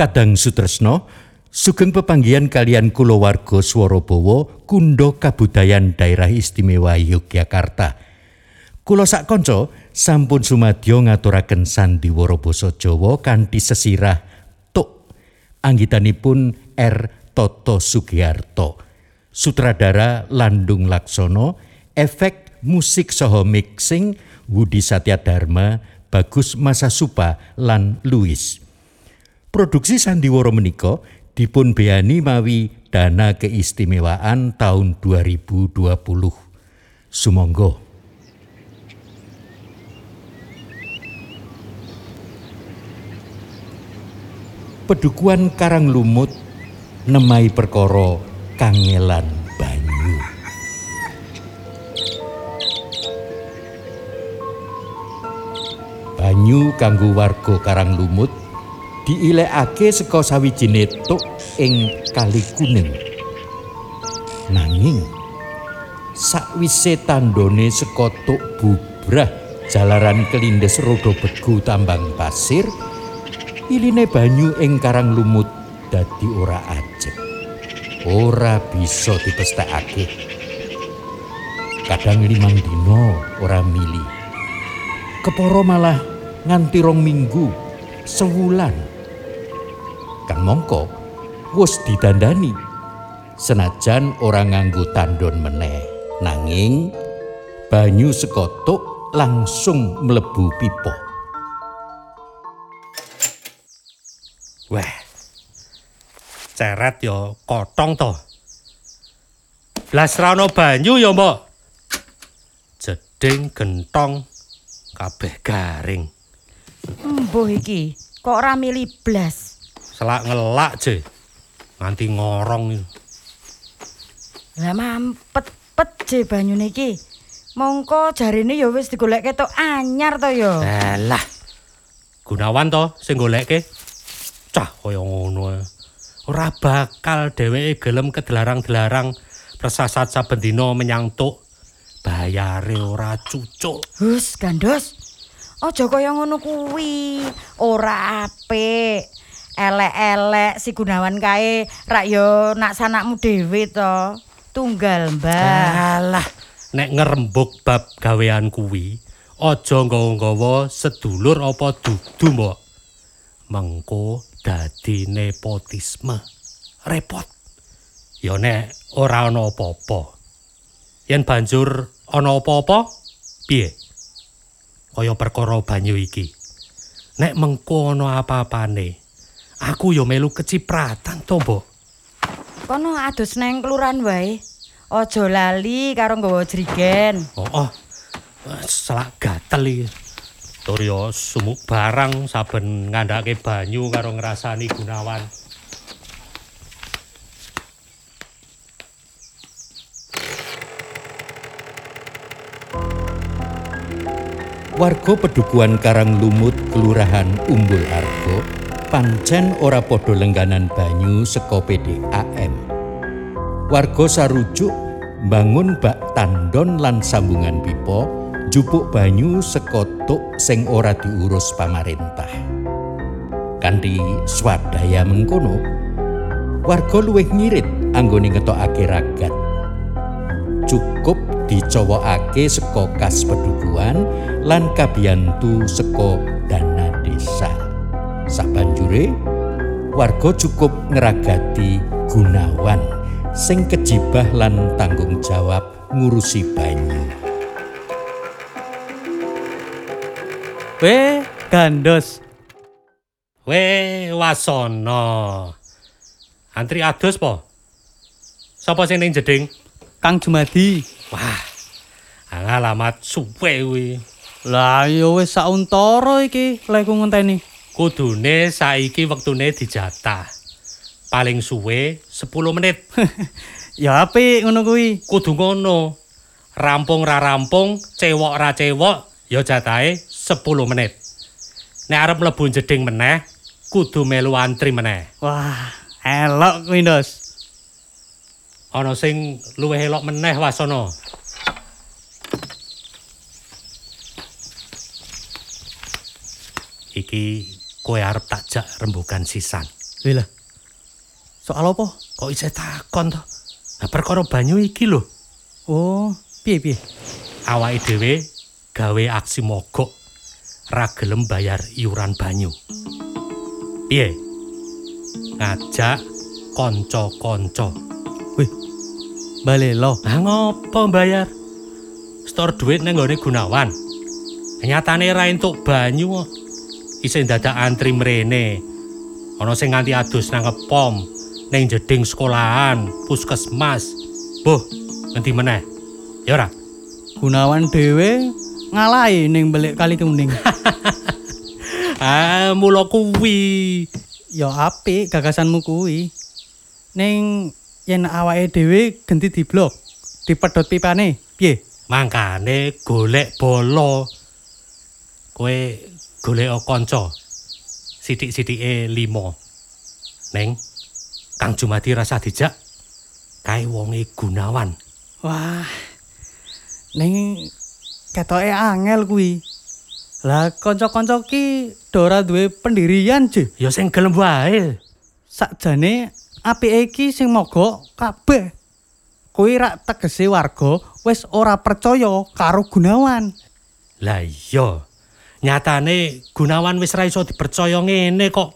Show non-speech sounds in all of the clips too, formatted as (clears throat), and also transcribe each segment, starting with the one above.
Kadang Sutresno sugeng pepanggihan kalian kulawarga Swarabawa Kundo Kabudayan Daerah Istimewa Yogyakarta. Kula sak sampun sumadyo ngaturaken sandiwara basa Jawa kanthi sesirah tuk anggitanipun R Toto Sugiarto. Sutradara Landung Laksono, efek musik saha mixing Wudi Satya Dharma, Bagus Masasupa lan Louis. Produksi sandiwara menika dipun beyani mawi dana keistimewaan tahun 2020. Sumangga. Pedukuan Karang Lumut nemai perkara kangelan banyu. Banyu kanggo warga Karang Lumut diilekake saka sawijine tuk ing Kali Kuning. Nanging sakwise tandone saka tuk bubrah jalaran kelindes rodo begu tambang pasir, iline banyu ing Karang Lumut dadi ora ajeg. Ora bisa dipestekake. Kadang limang dino ora mili. Keporo malah nganti rong minggu, sewulan. Kang mongko wis didandani. Senajan ora nganggo tandon meneh, nanging banyu sekotuk langsung mlebu pipa. Weh. Ceret ya kotong to. Blas ra ono banyu ya, Mbok. Jeding gentong kabeh garing. Embuh iki, kok ora mili blas. Selak ngelak je. Nganti ngorong iki. Lah mampet-pet je banyune iki. Mongko jarine ya wis digolek ketok anyar to ya. Alah. Gunawan to sing goleke. Cah kaya ngono. Ora bakal dheweke gelem kedelarang-delarang persasat saben dina menyang tuk. Bayare ora cucuk. Hus, gandos. Aja kaya ngono kuwi. Ora apik. Elek-elek si Gunawan kae rak yo nak sanakmu dhewe to. Tunggal, Mbah. Alah, nek ngerembug bab gawean kuwi, aja nggawa-nggawa sedulur apa dudu, Mbok. Mengko dadi nepotisme. Repot. Ya nek ora ana apa-apa. Yen banjur ana apa-apa, piye? Kaya perkara banyu iki. Nek mengko ana apa-apane, aku ya melu kecipratan to, Mbok. Kono adus neng kelurahan wae. Aja lali karo nggawa jrigen. Oh, oh. selak gatel iki. Tur ya sumuk barang saben ngandhake banyu karo ngrasani Gunawan. Warga pedukuhan Karang Lumut Kelurahan Umbul Argo pancen ora padha lengganan banyu saka PDAM. Warga sarujuk bangun bak tandon lan sambungan pipa jupuk banyu saka tuk sing ora diurus pamarentah. Kanthi swadaya mengkono, warga luwih ngirit anggone ngetokake ragat. cukup dicowokake saka kas pedukuhan lan kabiyantu saka dana desa. Sabanjure warga cukup ngeragati Gunawan sing kejibah lan tanggung jawab ngurusi banyu. Weh, gandos. Weh, wasana. Antri adus po? Sapa sing ning jeding? Kang Jumadi. Wah. Alamat suwe kuwi. Lah ya wis sauntara iki lek ku ngenteni. Kudune saiki wektune dijatah. Paling suwe 10 menit. ya apik ngono kuwi. Kudu ngono. Rampung ra rampung, cewok ra cewok, ya jatahe 10 menit. Nek arep mlebu jeding meneh, kudu melu antri meneh. Wah, elok kuwi, Dos. Ana sing luwih elok meneh wasana. Iki kowe arep takjak rembugan sisan. Lha lah. Soal apa? Kok isih takon to? Nah, perkara banyu iki lho. Oh, piye piye? Awake dhewe gawe aksi mogok ra gelem bayar iuran banyu. Piye? Ngajak kanca-kanca. Balelo. Lah ngopo bayar? Store duit nang nggone Gunawan. Nyatane ra entuk banyu kok. Isih dadak antri mrene. Ana sing nganti adus nang kepom, ning jeding sekolahan, puskesmas. Boh, ngendi meneh? Ya ora. Gunawan dhewe ngalahi ning belik kali kuning. (laughs) Ah, mula kuwi. ya apik gagasanmu kuwi. Ning yen awake dhewe genti diblok, dipedhot pipane, piye? Mangkane golek bolo. Kowe golek kanca. Sithik-sithike 5. Neng Kang Jumadi rasa dijak kae wonge Gunawan. Wah. Ning ketoke angel kuwi. Lah kanca-kanca ki ora duwe pendirian, Je. Ya sing gelem wae. Sakjane apike iki sing mogok kabeh. Kuwi rak tegese warga wis ora percaya karo Gunawan. Lah iya. Nyatane Gunawan wis ra iso dipercaya ngene kok.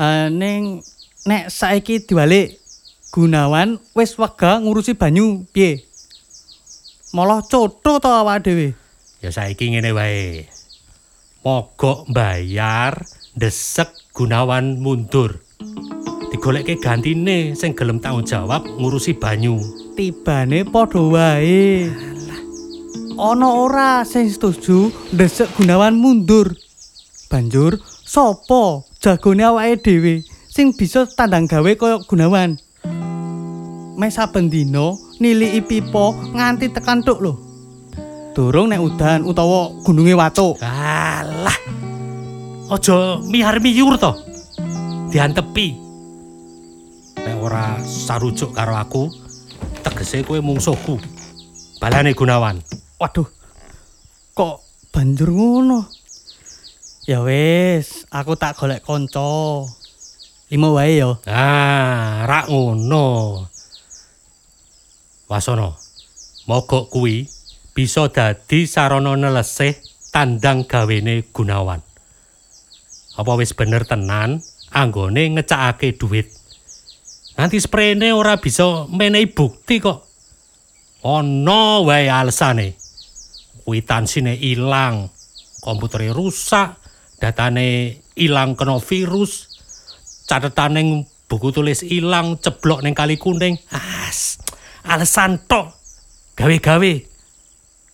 Eh ning nek saiki diwalik Gunawan wis wega ngurusi banyu, piye? Malah cotho to awake dhewe. Ya saiki ngene wae. Mogok bayar, desek Gunawan mundur. Digolekke gantine sing gelem tanggung jawab ngurusi banyu. Tibane padha wae. Ana ora sing setuju ndesek Gunawan mundur. Banjur sapa jagone awake dhewe sing bisa tandang gawe kaya Gunawan? Mes saben dina niliki pipa nganti tekan tuk lho. Durung nek udan utawa gununge watuk. Alah. Aja mihar miyur to. Diantepi. Nek ora sarujuk karo aku, tegese kowe mungsuhku. Balane Gunawan. Waduh. Kok banjur ngono? Ya wis, aku tak golek kanca. Limo wae ya. Ah, rak ngono. Wasono. Mogok kuwi bisa dadi sarana nelesih tandang gawene Gunawan. Apa wis bener tenan anggone ngecakake duit. Nanti sprene ora bisa menehi bukti kok. Ono wae alesane. Kwitansinya ilang, komputernya rusak, datane ilang kena virus, catetane buku tulis ilang, ceblok neng kali kuning. As, alasan tok. Gawe-gawe.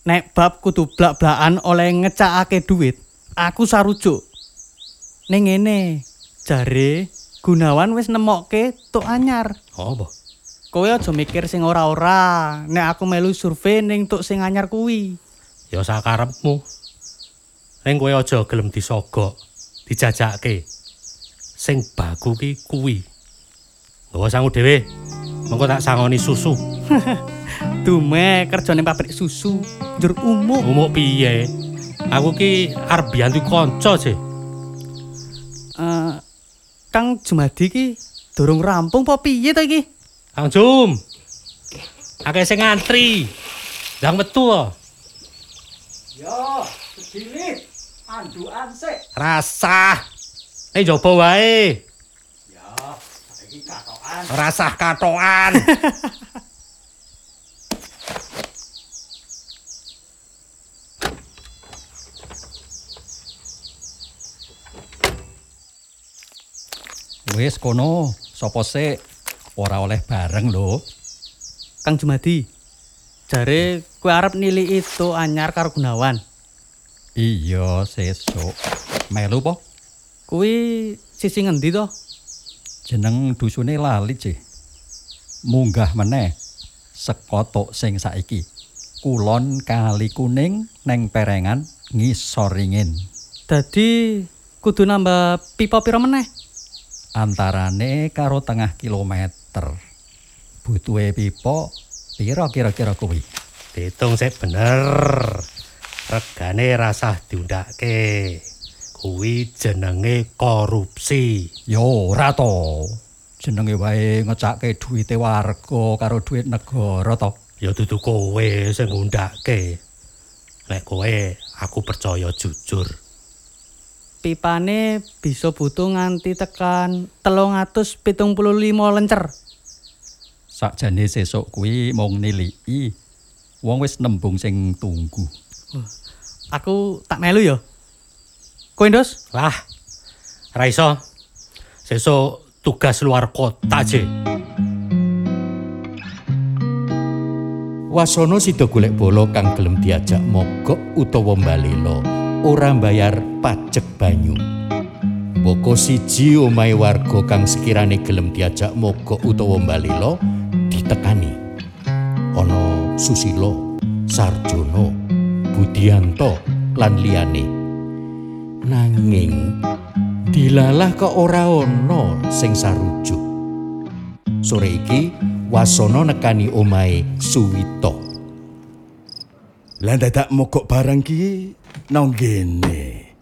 Nek bab kudu blak-blakan oleh ngecakake duit, aku sarujuk. Ning ngene, jare Gunawan wis nemokke tuk anyar. Apa? Kowe aja mikir sing ora-ora. Nek aku melu survei ning tuk sing anyar kuwi. Ya sakarepmu. Ning kowe aja gelem disogok, dijajake. Sing baku ki kuwi. Nggawa sangu dhewe. Mengko tak sangoni susu. (laughs) Dume kerjane pabrik susu, njur umum. Umuk piye? Aku ki arep biyantu kanca sih. Kang Jumadi ki durung rampung apa piye ta iki? Kang Jum. Akeh sing ngantri. Ndang metu. kok. Yo, sedilih. Andukan sik. Rasah. Eh coba wae. Ya, saiki katokan. Rasah katokan. (laughs) Wis kono, sapa sik ora oleh bareng lho. Kang Jumadi. Jare kowe arep niliki itu anyar karo Gunawan. Iya, sesuk. Melu po? Kuwi sisi ngendi to? Jeneng dusune lali, Cih. Munggah meneh sekotok sing saiki. Kulon Kali Kuning neng perengan ngisoringin. Dadi kudu nambah pipa pira meneh? Antarane karo tengah kilometer. Butuhe pipa pira kira-kira kuwi? Ditung sik bener. Regane rasah diundake. kuwi jenenge korupsi. Ya ora to. Jenenge wae ngecake duwite warga karo duit negara to. Ya dudu kowe sing ngundake. Nek kowe aku percaya jujur. Pipane bisa butuh nganti tekan 375 lencer. Sakjane sesuk kuwi mung niliki. Wong wis nembung sing tunggu. Aku tak melu ya. Kowe Ndos? Lah, ra iso. Sesuk tugas luar kota je. Wasono sida golek bolo kang gelem diajak mogok utawa mbalela ora mbayar pajak banyu. Boko siji omahe warga kang sekirane gelem diajak mogok utawa mbalela ditekani. Ana Susilo, Sarjono, Budianto lan liyane. Nanging dilalah kok ora ana sing sarujuk. Sore iki Wasono nekani omahe Suwito. Lah dadak mogok barang ki nang ngene.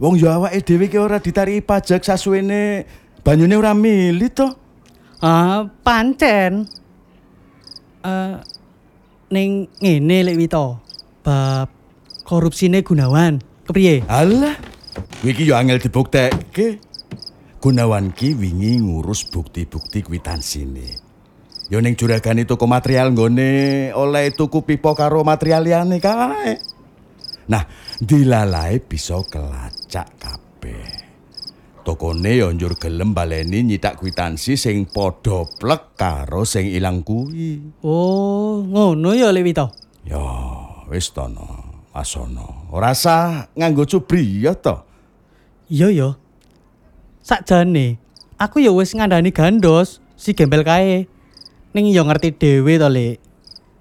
Wong yo awake dhewe ki ora ditariki pajak sasuwene banyune ora mili to. Ah, pancen. Eh ning ngene lek Wito. Bab korupsine Gunawan. Kepriye? Alah, kuwi ki yo angel dibuktekke. Gunawan ki wingi ngurus bukti-bukti kwitansiné. Yo ning juragane toko material nggone oleh tuku pipa karo material liyane kae. Nah, dilalae bisa kelacak kabeh. Tokone yo njur gelem baleni nyitak kwitansi sing padha plek karo sing ilang kuwi. Oh, ngono ya lek Wito. Ya, wis to no, asono. Ora sah nganggo cubri ya to. Iya ya. Sakjane aku ya wis ngandani gandos si gembel kae. Ning ya ngerti dhewe to, Lek.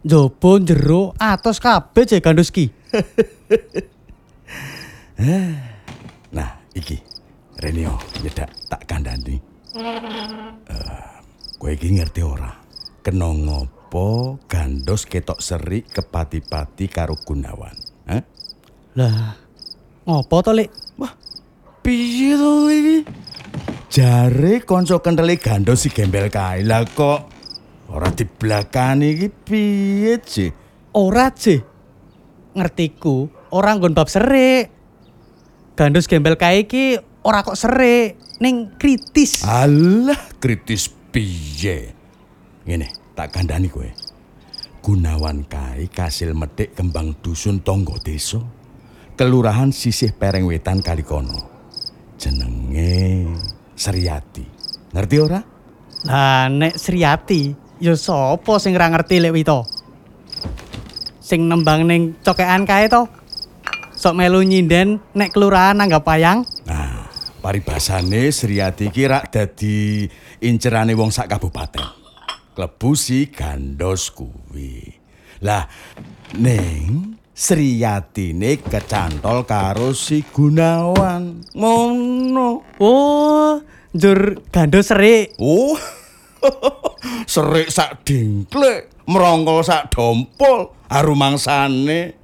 Njaba jero atos kabeh je gandos ki. (laughs) Nah, iki Renio nyedak tak kandhani. Eh, kowe iki ngerti ora? Kena ngopo gandos ketok serik kepati-pati karo Gunawan? Hah? Lah, ngopo to, Lek? Wah, piye to iki? Jare kanca kenthele gandos si gembel kae lah kok ora diblakani iki piye sih? Ora je. Ngertiku, ora nggon bab serik. Gandos gembel kae iki ora kok serik, ning kritis. Alah, kritis piye? Ngene, tak kandhani kowe. Gunawan kae kasil metik kembang dusun tonggo desa. Kelurahan sisih pereng wetan Kalikono. Jenenge Sriati. Ngerti ora? Lah nek Sriati, ya sapa sing ora ngerti lek Wito? Sing nembang ning cokean kae to. Sok melu nyinden nek kelurahan anggap payang. Nah, paribasane Sriati ki rak dadi incerane wong sak kabupaten. Klebu si gandos kuwi. Lah, ning Sriyatine kecantol karo si Gunawan. Ngono. Oh, njur gandos serik. Oh. (laughs) Serik sak dingklek, merongkol sak dompol, arumangsane.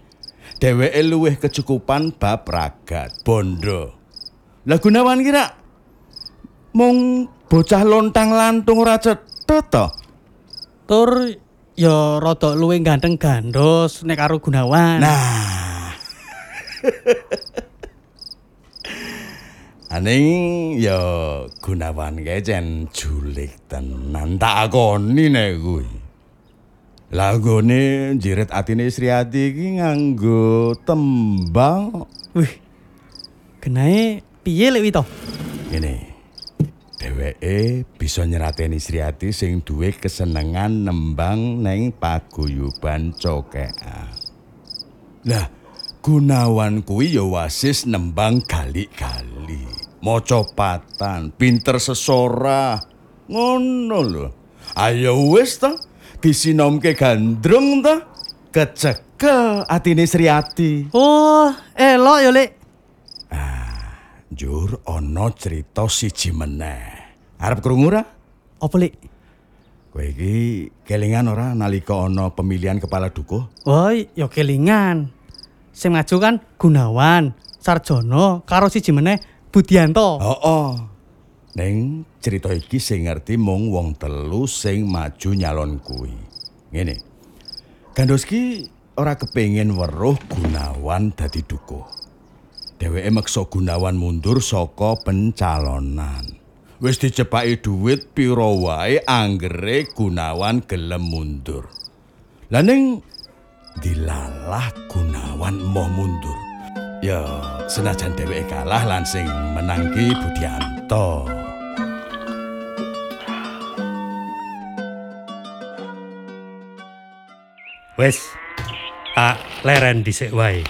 Dheweke luwih kecukupan bab ragat, bondo. Lah Gunawan kira mung bocah lontang lantung ora cethet to. Tur ya rada luwih ganteng gandos nek karo Gunawan. Nah. (laughs) Aning ya Gunawan kae jen julik tenan tak akoni nek kuwi. Lah gone jiret atine Sriati iki nganggo tembang Wih. Genahe piye lek Wito? ngene. Dheweke bisa nyerateni Sriati sing duwe kesenengan nembang neng paguyuban cokean. Lah, Gunawan kuwi ya wasis nembang gali-gali. Maca patan, pinter sesora. Ngono lho. Ayo wis ta, disinomke gandrung ta. Kecekel atine Sriati. Oh, elok ya lek. Njur ana cerita siji meneh. Arep krungu ora? Apa lek? Kowe iki kelingan ora nalika ana pemilihan kepala dukuh? Oh, ya kelingan. Sing maju kan Gunawan, Sarjono karo siji meneh Budianto. Oh, oh. Neng cerita iki sing ngerti mung wong telu sing maju nyalon kuwi. Ngene. Gandoski ora kepengin weruh Gunawan dadi dukuh. Dheweke meksa Gunawan mundur saka pencalonan. Wis dicepaki dhuwit pira wae anggere Gunawan gelem mundur. Lah ning dilalah Gunawan mau mundur. Ya, senajan dheweke kalah lan sing menang ki Budianto. Wis, tak leren dhisik wae.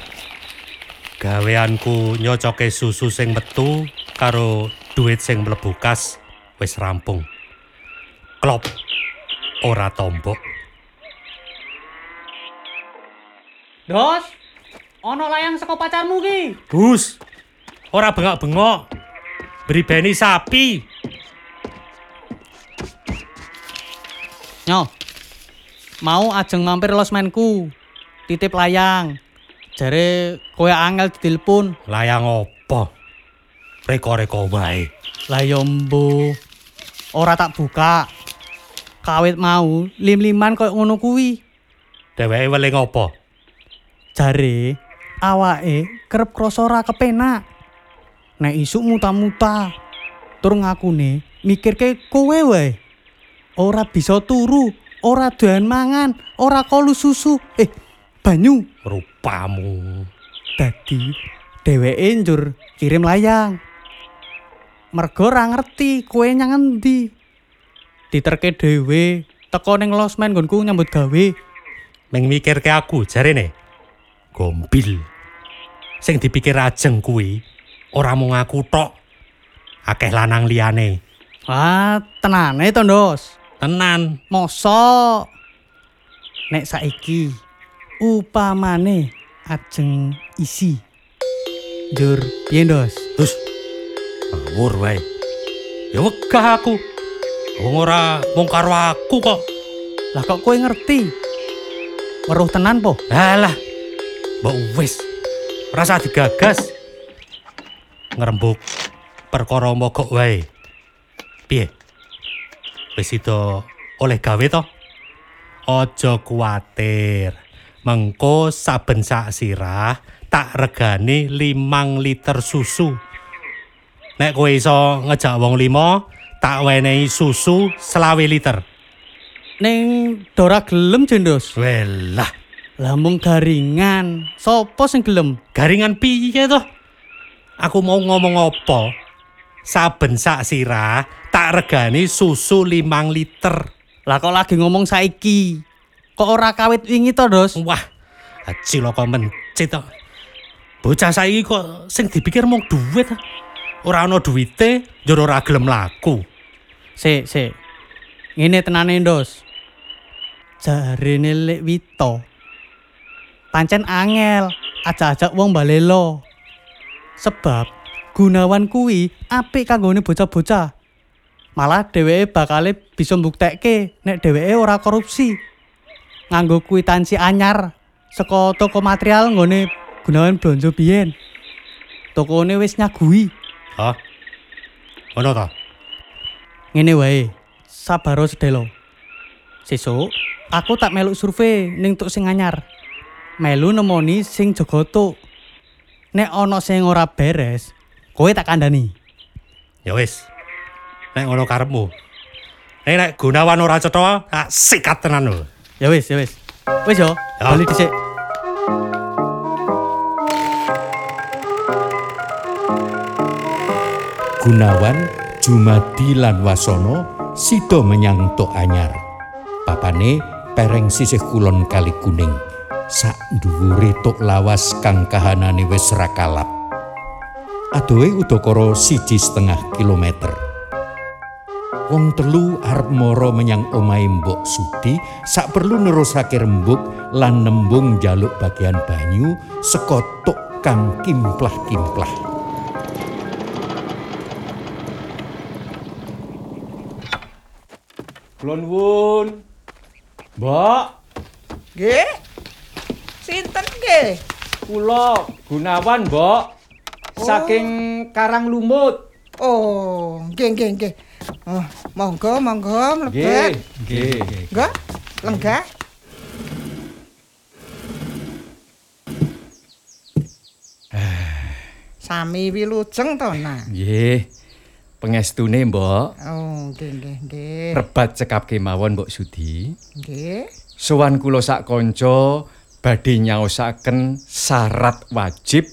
Gaweanku nyocoke susu sing metu karo duit sing mlebu kas wis rampung. Klop. Ora tombok. Dos, ana layang saka pacarmu ki. Gus. Ora bengok-bengok. Bribeni sapi. Nyo. Mau ajeng mampir losmenku. Titip layang. Jare kowe angel ditelepon. Layang opo? Reko-reko wae. Lah yo mbo. Ora tak buka. Kawit mau lim-liman koyo ngono kuwi. Dheweke weling opo? Jare awake kerep krasa ora kepenak. Nek isuk muta-muta. Tur ngakune mikirke kowe wae. Ora bisa turu, ora doyan mangan, ora kolu susu. Eh, banyu. Rupamu. Dadi dheweke njur kirim layang. Mergo ora ngerti kowe nyang endi. Diterke dhewe teko ning losmen nggonku nyambut gawe. Ming mikirke aku jarene. Gombil. Sing dipikir ajeng kuwi ora mung aku tok. Akeh lanang liyane. Ah, tenane to, Ndos. Tenan. Mosok nek saiki upamane ajeng isi. Piye, Ndos? Terus ngawur wae. Ya wegah aku. Wong ora mung karo aku kok. Lah kok kowe ngerti? Weruh tenan po? Alah. Mbok wis. Rasa digagas. Ngrembug perkara mogok wae. Piye? Wis itu oleh gawe to? Aja kuwatir. Mengko saben sak sirah tak regani limang liter susu. Nek kowe iso ngejak wong limo, tak wenehi susu selawe liter. Ning Dora gelem jendos. Welah, Lambung garingan. Sopo sing gelem? garingan piye toh? Aku mau ngomong apa? Saben sak sirah tak regani susu limang liter. Lah kok lagi ngomong saiki? Kok ora kawit wingi to, Dos? Wah, cilaka mencit toh. Bocah saiki kok sing dipikir mung duit. Ora ana duwite, njur ora gelem laku. Sik, sik. Ngene tenane, Dos. Jarene Lek Wito. Pancen angel ajak-ajak wong balelo. Sebab Gunawan kuwi apik kanggone bocah-bocah. Malah dheweke bakale bisa mbuktekke nek dheweke ora korupsi. Nganggo kwitansi anyar saka toko material nggone Gunawan blonjo biyen. Tokone wis nyagui. Hah? Ono ta? Ngene wae, sabaro sedelo. Sesuk aku tak meluk survei ning tuk sing anyar. Melu nemoni sing jaga tuk. Nek ana sing ora beres, kowe tak kandhani. Ya wis. Nek ngono karepmu. Nek nek Gunawan ora cetha, tak sikat tenan lho. Ya wis, ya wis. Wis yo, Ya. bali dhisik. Gunawan, Jumadi lan Wasono sida menyang Tok Anyar. Papane pereng sisih kulon Kali Kuning. Sak dhuwure tok lawas kang kahanane wis ra kalap. Adohe udakara siji setengah kilometer. Wong telu arep mara menyang omahe Mbok Sudi sak perlu nerusake rembug lan nembung jaluk bagian banyu saka tok kang kimplah-kimplah. Kulon wun. Mbak, Nggih. Sinten nggih? kula Gunawan, Mbak. saking Karang Lumut. Oh, nggih nggih nggih. Oh, monggo monggo mlebet. Nggih. Enggak? Lenggah? Sami wilujeng to, Nak? Nggih. Pengestune, Mbok. Oh, nggih nggih nggih. Rebat cekap kemawon, Mbok Sudi. Nggih. Sowan kula sak kanca badhe nyaosaken syarat wajib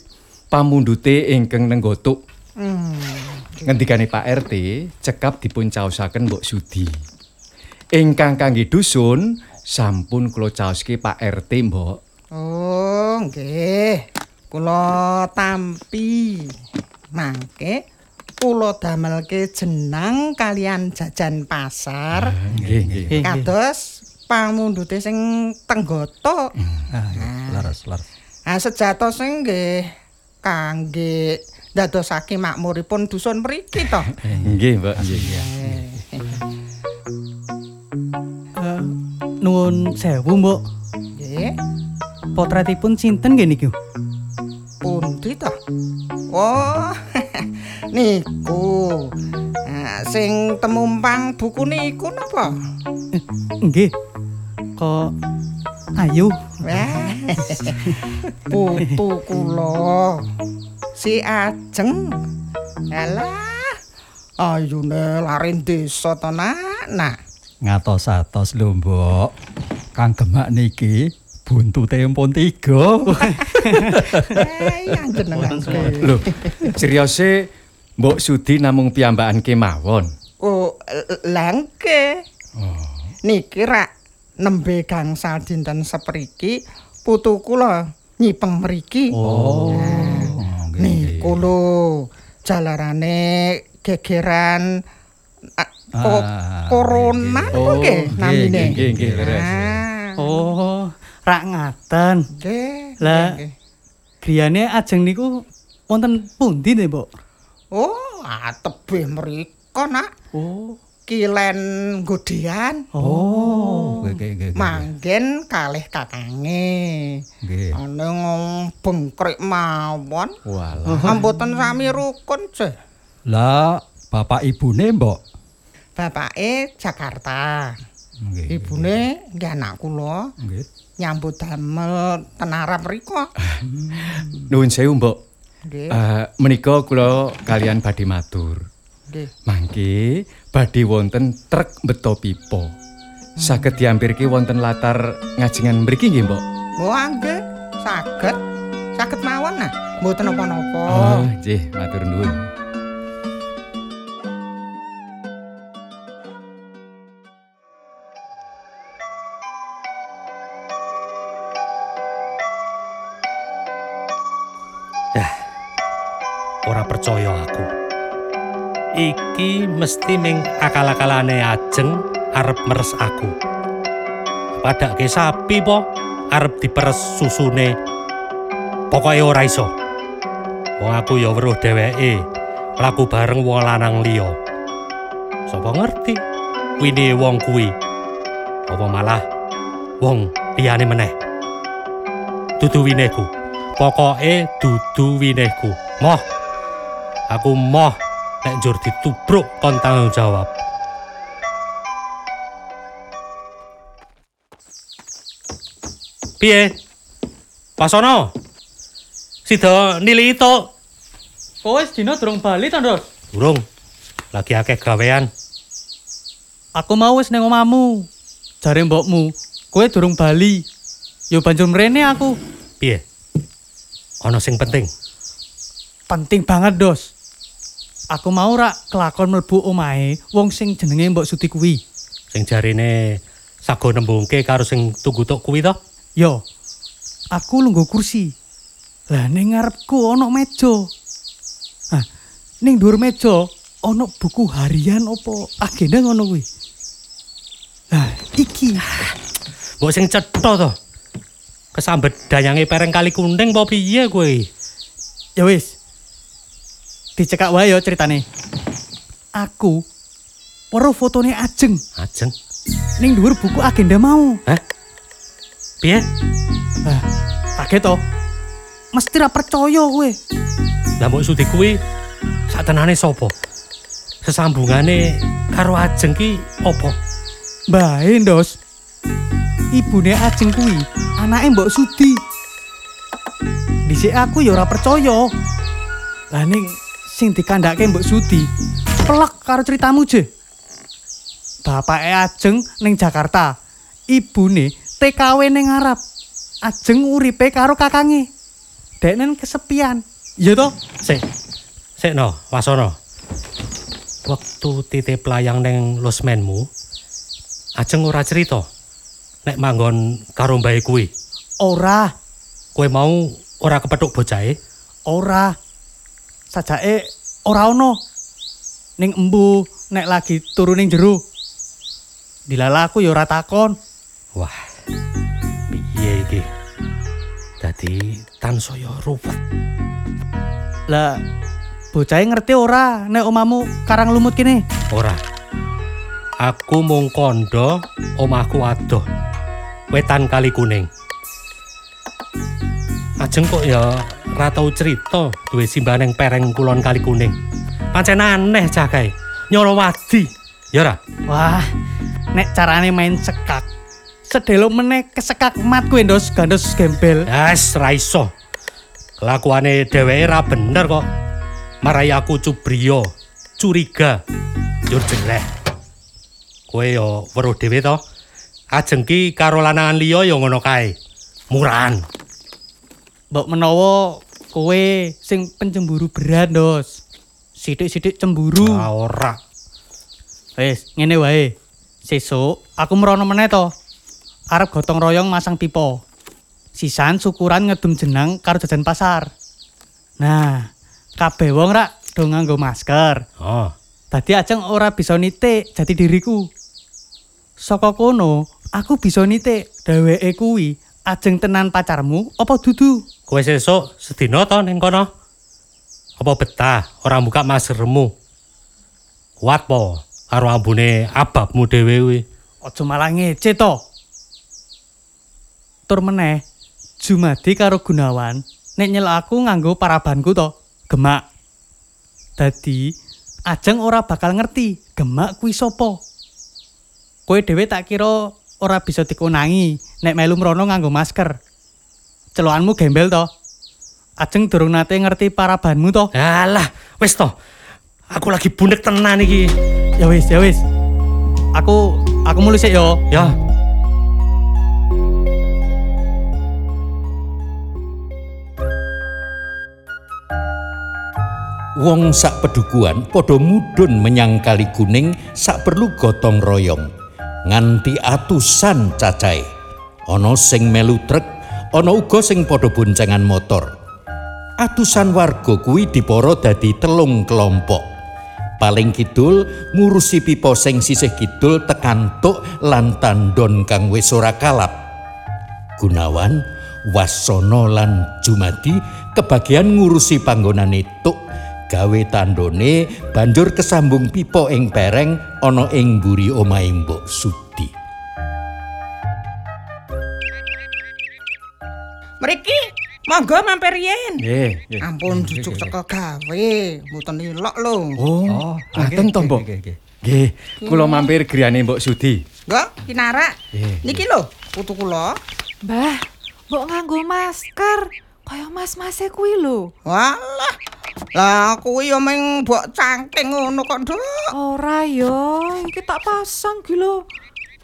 pamundhute ingkang nenggotuk. Hmm. Ngendikane Pak RT, cekap dipun caosaken Mbok Sudi. Ingkang kangge dusun sampun kula caoske Pak RT, Mbok. Oh, nggih. Kula tampi. Mangke kula damelke jenang kalian jajan pasar. Nggih, nggih. Kados pamundhute sing tenggoto. Ah, laras, laras. Ah sejatos nggih kangge ndadosake makmuripun dusun mriki to. Nggih, Mbok. Nggih. Eh, nuwun sewu, Mbok. Nggih. Potretipun sinten nggih niku? Pundi to? Oh. (laughs) niku. Ah, sing temumpang buku niku napa? Nggih. Kok ayu. Wah. (laughs) Putu kula. Si Ajeng. Alah. Ayune lari desa to, Nak. Nak. Ngatos-atos lho, Mbok. Kang Gemak niki buntute empun tiga. Eh, yang jenengan. Lho, seriose Mbok Sudi namung piyambakan kemawon. Oh, langke. Niki rak nembe gangsal dinten sepriki putu kula nyipeng mriki. Oh. Jalarane gegeran ah, ko, Ah, corona nggih. Oh, namine. nggih, nggih. Ah, Oh, rak ngaten. nggih. Lah. Griyane ajeng niku wonten pundi nggih, Mbok? Oh, ah, tebih mriko, Nak. Oh. Kilen Godian. Oh, nggih, nggih. Manggen kalih kakange. Nggih. Ngong bengkrik mawon. Walah. Amboten sami rukun, Ceh. Lah, bapak ibune, Mbok. Bapake Jakarta. Nggih. Ibune nggih anak kula Nggih. nyambut damel ten Arab mriku. (laughs) Nuwun sewu, Mbok. Nggih. Eh, menika kula kalian badhe matur. Nggih. Mangke badhe wonten trek beto pipa. Saged diampirke wonten latar ngajengan mriki nggih, Mbok? Oh, nggih. Saged. Saged mawon nah. Mboten napa-napa. Oh, nggih, matur nuwun. Iki mesti ming akal-akalane ajeng arep meres aku. Padake sapi po arep diperes susune. Pokoke ora iso. Wong aku ya weruh dheweke mlaku bareng wong lanang liya. Sapa ngerti wine wong kuwi. Apa malah wong liyane meneh. Dudu wineku. Pokoke dudu wineku. Moh Aku moh nek njur ditubruk kon tanggung jawab. Piye? Pasono. Sida nili itu. Kowe sedina durung bali to, Ndos? Durung. Lagi akeh gawean. Aku mau wis ning omahmu. Jare mbokmu, kowe durung bali. Yo banjur mrene aku. Piye? Ana sing penting. Penting banget, Dos. Aku mau rak kelakon mlebu omahe wong sing jenenge Mbok Suti kuwi. Sing jarine sago nembungke karo sing tunggu tok kuwi to. Yo. Aku lungguh kursi. Lah ning ngarepku ana meja. Nah, ning dhuwur meja ana buku harian opo agenda ngono kuwi. Lah, iki. Mbok sing cetha to. Kesambet dayange pereng kali kuning apa piye kowe? Ya wis. Dicekak wae yo ceritane. Aku weruh fotone Ajeng Ajeng. ning dhuwur buku agenda mau. Hah? Piye? Lah, kaget to. Mesti ra percaya kowe. Lah mbok Sudi kuwi satenane sapa? Sesambungane karo Ajeng ki apa? Bae, Ndos. Ibune Ajeng kuwi anake Mbok Sudi. Dhisik aku ya ora percaya. Lah ning sing dikandhake Mbok Sudi pelek karo ceritamu, Je. Bapake Ajeng ning Jakarta. Ibune TKW ning Arab. Ajeng uripe karo kakange. Deknen kesepian. Iya toh? Sik. Sik no, Wasono. Waktu titip layang neng losmenmu, Ajeng ora cerita nek manggon karo mbae kuwi. Ora, Kowe mau ora kepethuk bocahe? ora. Sajake ora ono. Ning embu nek lagi turu ning jero. Dilala aku ya ora takon. Wah. Piye iki? Dadi tansaya ruwet. Lah bocahe ngerti ora nek omamu karang lumut kene? Ora. Aku mung kondo omahku adoh. Wetan kali kuning. Ajeng kok ya ora tau cerita duwe simbah ning pereng kulon kali kuning. Pancen aneh cah kae. Nyoro wadi. Ya ora? Wah, nek carane main sekak. Sedelok meneh kesekak mat kuwi ndos gandos gembel. Yes, ra iso. Kelakuane dheweke ra bener kok. Marai aku cubriya, curiga, njur jelek. Kowe yo weruh dhewe to. Ajeng ki karo lanangan liya yo ngono kae. Murahan. Mbok menawa kowe sing pencemburu berat ndos. Sithik-sithik cemburu. Ah, ora. Wis, ngene wae. Sesuk aku merono meneh to. Arep gotong royong masang pipa. Sisan syukuran ngedum jenang karo jajan pasar. Nah, kabeh wong rak do nganggo masker. Oh, Dadi ajeng ora bisa nitik jati diriku. Saka kono, aku bisa nitik dheweke kuwi ajeng tenan pacarmu apa dudu? kowe sesuk sedina to ning kono? Apa betah ora buka maskermu? Kuat po karo ambune ababmu dhewe kuwi. Aja malah ngece to. Tur meneh, Jumadi karo Gunawan nek nyel aku nganggo parabanku to, gemak. Dadi ajeng ora bakal ngerti gemak kuwi sapa. Kowe dhewe tak kira ora bisa dikonangi nek melu mrono nganggo masker. Celokanmu gembel to. Ajeng durung nate ngerti parabanmu to. Alah, wis to. Aku lagi bunek tenan iki. Ya wis, ya wis. Aku aku mulih sik yo. Ya, Wong sak pedukuan padha mudhun menyang Kali Kuning sak perlu gotong royong. Nganti atusan cacahe. Ana sing melu truk, ana uga sing padha boncengan motor. Atusan warga kuwi dipara dadi telung kelompok. Paling kidul ngurusi pipa sing sisih kidul tekan tuk lan tandon kang wis ora kalap. Gunawan, Wasono lan Jumadi kebagian ngurusi panggonane tuk gawe tandone banjur kesambung pipa ing pereng ana ing mburi omahe Mbok Sudi. Mriki, monggo mampir yen. Nggih. Ampun jujuk teko gawe, mboten ilok lho. Oh, ngaten to, Mbok. Nggih, kula mampir griyane Mbok Sudi. Nggih, kinarak. Niki lho, putu kula. Mbah, mbok nganggo masker. Kaya mas-mase kuwi lho. Walah. Lah kuwi yo meng mbok cangking ngono kok, Nduk. Ora yo, iki tak pasang ki lho.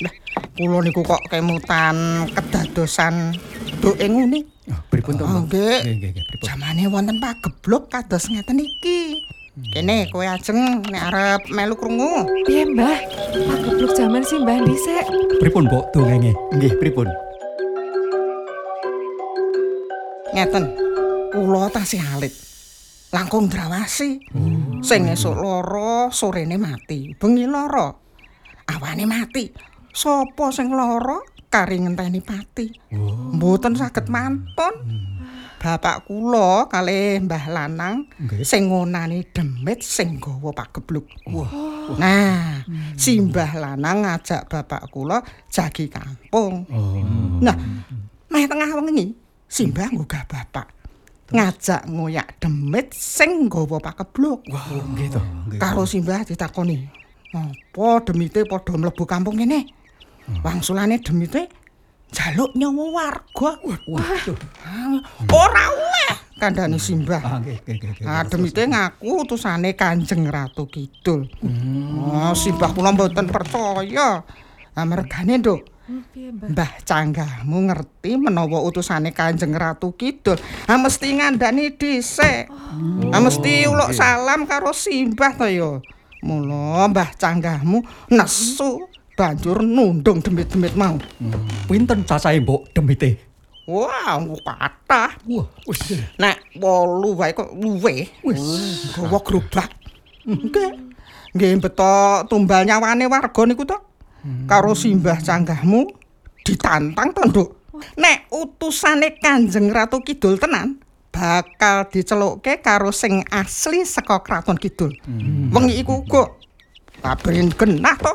Lah, kula niku kok kemutan kedadosan duke ngene. Pripun to, Oh, nggih. Nggih, nggih, pripun? Jamane wonten pageblok kados ngeten iki. Kene kowe ajeng nek arep melu krungu. Piye, Mbah? Pagebluk jaman si Mbah dhisik. Pripun, Mbok, dongenge? Nggih, pripun? Ngeten. Kula tasih alit. Langkung drawasi. Sing esuk lara, sorene mati. Bengi lara. Awane mati. Sopo sing lara kari ngenteni pati. Mboten saged mantun. Bapak kula kalih Mbah Lanang sing ngonani demit sing gawa pagebluk. Nah, si Mbah Lanang ngajak bapak kula jagi kampung. Nah, meh tengah wengi si Mbah nggugah bapak. ngajak ngoyak demit sing nggawa pakebluk. Nggih to. Karo Simbah ditakoni, "Apa demite padha mlebu kampung kene?" Wangsulane demite jaluk nyawa warga. Waduh. Ora oleh kandhane Simbah. Ah nggih nggih nggih. Ah, demite ngaku utusane Kanjeng Ratu Kidul. Oh, Simbah kula mboten percaya. Amargane, Nduk, Mbah? Canggahmu ngerti menawa utusane Kanjeng Ratu Kidul. Ha mesti ngandani dhisik. Ha mesti uluk salam karo Simbah to ya. Mula Mbah Canggahmu nesu banjur nundung demit-demit mau. Pinten cacahe mbok demite? Wah, engko kathah. Wah, wis. Nek 8 wae kok luwe. Wis gawa gerobak. Nggih. Nggih beto tumbal nyawane warga niku to. Karo Simbah Canggahmu ditantang to, Nduk. Nek utusane Kanjeng Ratu Kidul tenan bakal dicelukke karo sing asli saka Kraton Kidul. Wengi iku kabren genah to.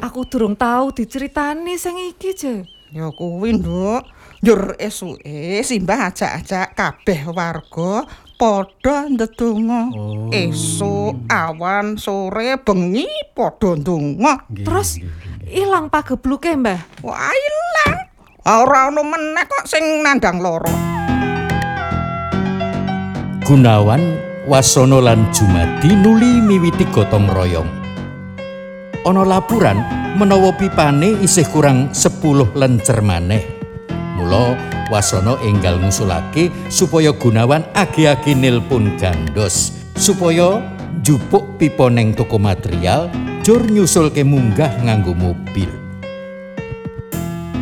Aku durung tahu diceritani sing iki, Je. Ya kuwi, Nduk. Njur esuke Simbah ajak-ajak kabeh warga padha ndedonga. Esuk, awan, sore, bengi padha ndonga. Terus ilang pagebluke, Mbah. Wah, ilang. Ora ono meneh kok sing nandang lara. Gunawan, Wasono lan Jumadi nuli miwiti gotong royong. Ana laporan menawa pipane isih kurang 10 lencer maneh. Mula Wasono enggal ngusulake supaya Gunawan agi-agi nilpun gandos. Supaya njupuk pipa neng toko material jur nyusulke munggah nganggo mobil.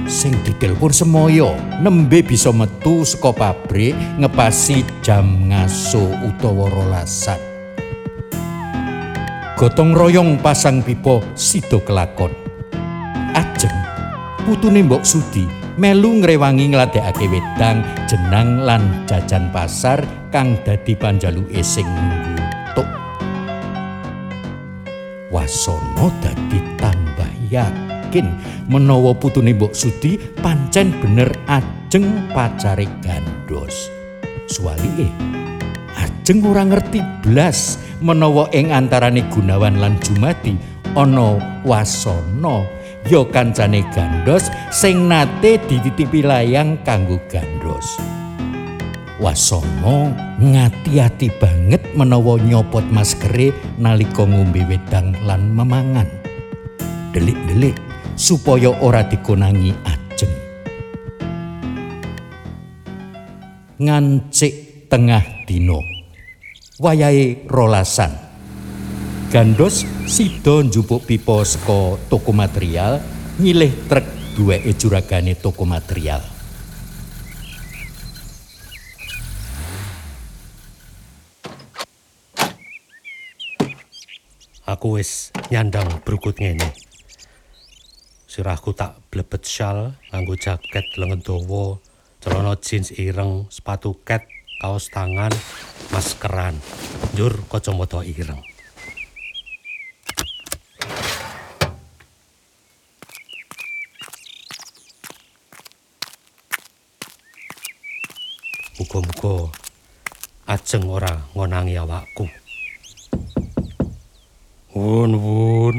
sing ditelepon semoyo nembe bisa metu saka pabrik ngepasi jam ngaso utawa rolasan. Gotong royong pasang pipa sido kelakon. Ajeng putune mbok sudi melu ngrewangi ngladekake wedang jenang lan jajan pasar kang dadi panjaluke sing nggutuk Wasono dadi tambah yakin menawa putune Mbok Sudi pancen bener ajeng pacare gandos. Suwalike ajeng ora ngerti blas menawa ing antarane Gunawan lan Jumadi ana Wasono ya kancane gandos sing nate dititipi layang kanggo gandos. Wasono ngati-ati banget menawa nyopot maskere nalika ngombe wedang lan memangan. Delik-delik supaya ora dikonangi ajeng. Ngancik tengah dino. Wayahe rolasan. Gandos sida njupuk pipa saka toko material nyilih trek duweke juragane toko material. Aku wis nyandang brukut ngene. Sirahku tak blebet syal, nganggo jaket lengan dawa, celana jeans ireng, sepatu ket, kaos tangan, maskeran, njur kacamata ireng. Muga-muga ajeng ora ngonangi awakku. Wun wun.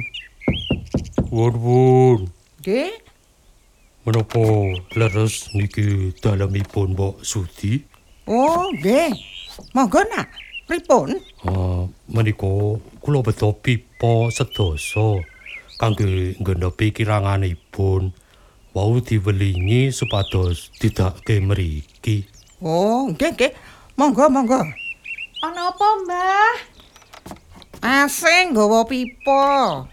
Wun wun. Nggih. Menapa leres niki dalemipun Mbok Sudi? Oh, nggih. Monggo nak. Pripun? Uh, menika kula beto pipa sedasa kangge nggendepi kiranganipun. Wau diwelingi supados didake mriki. Oh, nggih nggih. Monggo monggo. Ana apa, Mbah? Asing nggawa pipa.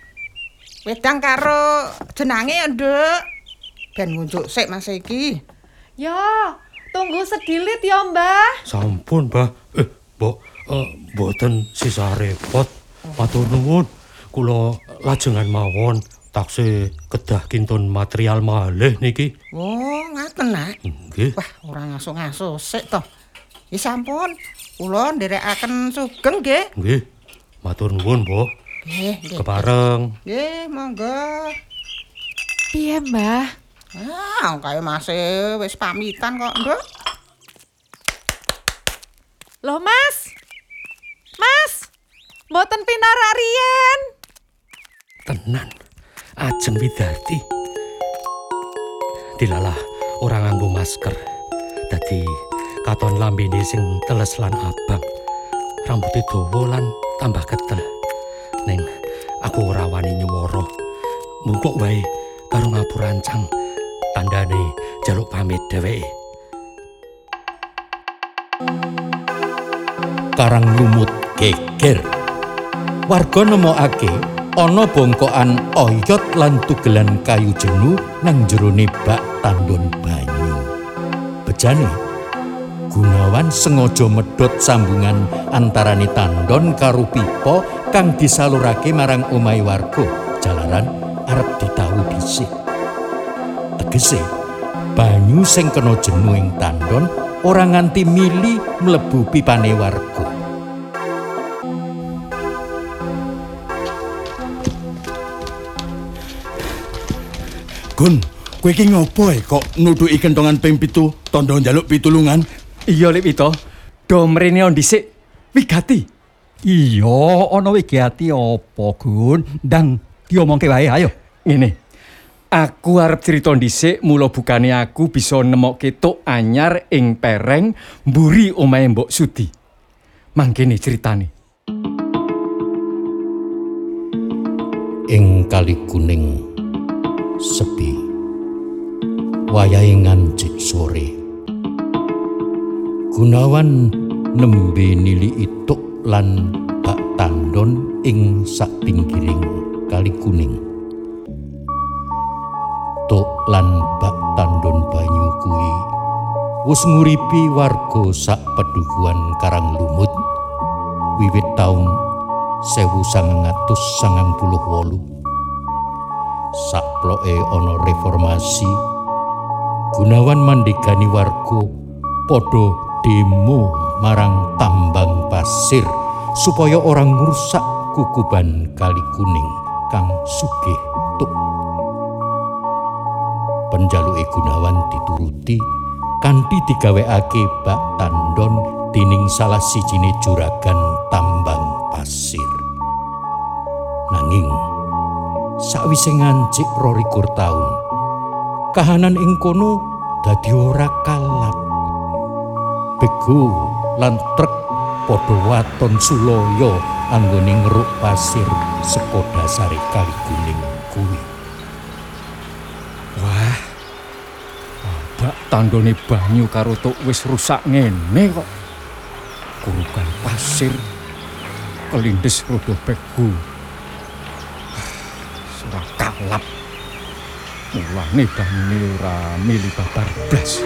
Wedang karo jenange ya, Nduk. Ben ngunjuk sik Mas iki. Ya, tunggu sedilit ya, Mbah. Sampun, Mbah. Eh, Mbok, uh, mboten sisa repot. Matur nuwun. Kula lajengan mawon taksih kedah kintun material malih niki. Oh, ngaten nak. Nggih. Wah, ora ngaso-ngaso sik to. Ya sampun. Kula nderekaken sugeng nggih. Nggih. Matur nuwun, Mbok. Nggih, nggih. Kepareng. Nggih, monggo. Piye, Mbah? Ah, kaya Mas e wis pamitan kok, Nduk. Loh, Mas. Mas. Mboten pinarak riyen. Tenan. Ajeng Widarti. Dilalah ora nganggo masker. Dadi katon lambene sing teles lan abang. Rambute dawa lan tambah ketel. Ning aku ora wani nyuwara. Mungkok wae karo ngapurancang. Tandane jaluk pamit dheweke. Karang lumut geger. Warga nemokake ana bongkokan oyot lan tugelan kayu jenu nang jerone bak tandon banyu. Bejane Gunawan sengaja medhot sambungan antarane tandon karo pipa kang disalurake marang omahe warga jalaran arep ditahu dhisik. Tegese banyu sing kena jenu ing tandon ora nganti mili mlebu pipane warga. Gun, kowe iki ngopo e kok nuduki kentongan ping pitu tondo njaluk pitulungan? Iya Lip Ito. Do mrene on dhisik. Wigati. Iya, ana wigati apa, Gun? Ndang diomongke wae, ayo. Ngene. Aku arep crita dhisik mula bukane aku bisa nemokke tok anyar ing pereng mburi omahe Mbok Sudi. Mangkene critane. ing kali kuning sepi wayahe ngancik sore. Gunawan nembe nili ituk lan bak tandon ing sak pinggiring kali kuning. Tuk lan bak tandon banyu kuwi wis nguripi warga sak pedukuhan karang lumut wiwit taun 1998 sakploke ana reformasi. Gunawan mandegani warga padha demo marang tambang pasir supaya orang ngrusak kukuban kali kuning kang sugih tuk. Penjaluke Gunawan dituruti kanthi digawekake bak tandon dening salah sijine juragan tambang pasir. Nanging sakwise ngancik rolikur taun kahanan ing kono dadi ora kalap bego lan trek padha waton sulaya anggone ngeruk pasir saka dasare kali kuning kuwi Wah. Bak tandone banyu karo tok wis rusak ngene kok. Kurukan pasir kelindes rodo begu. Kalap. Mulane banyune ora mili babar blas.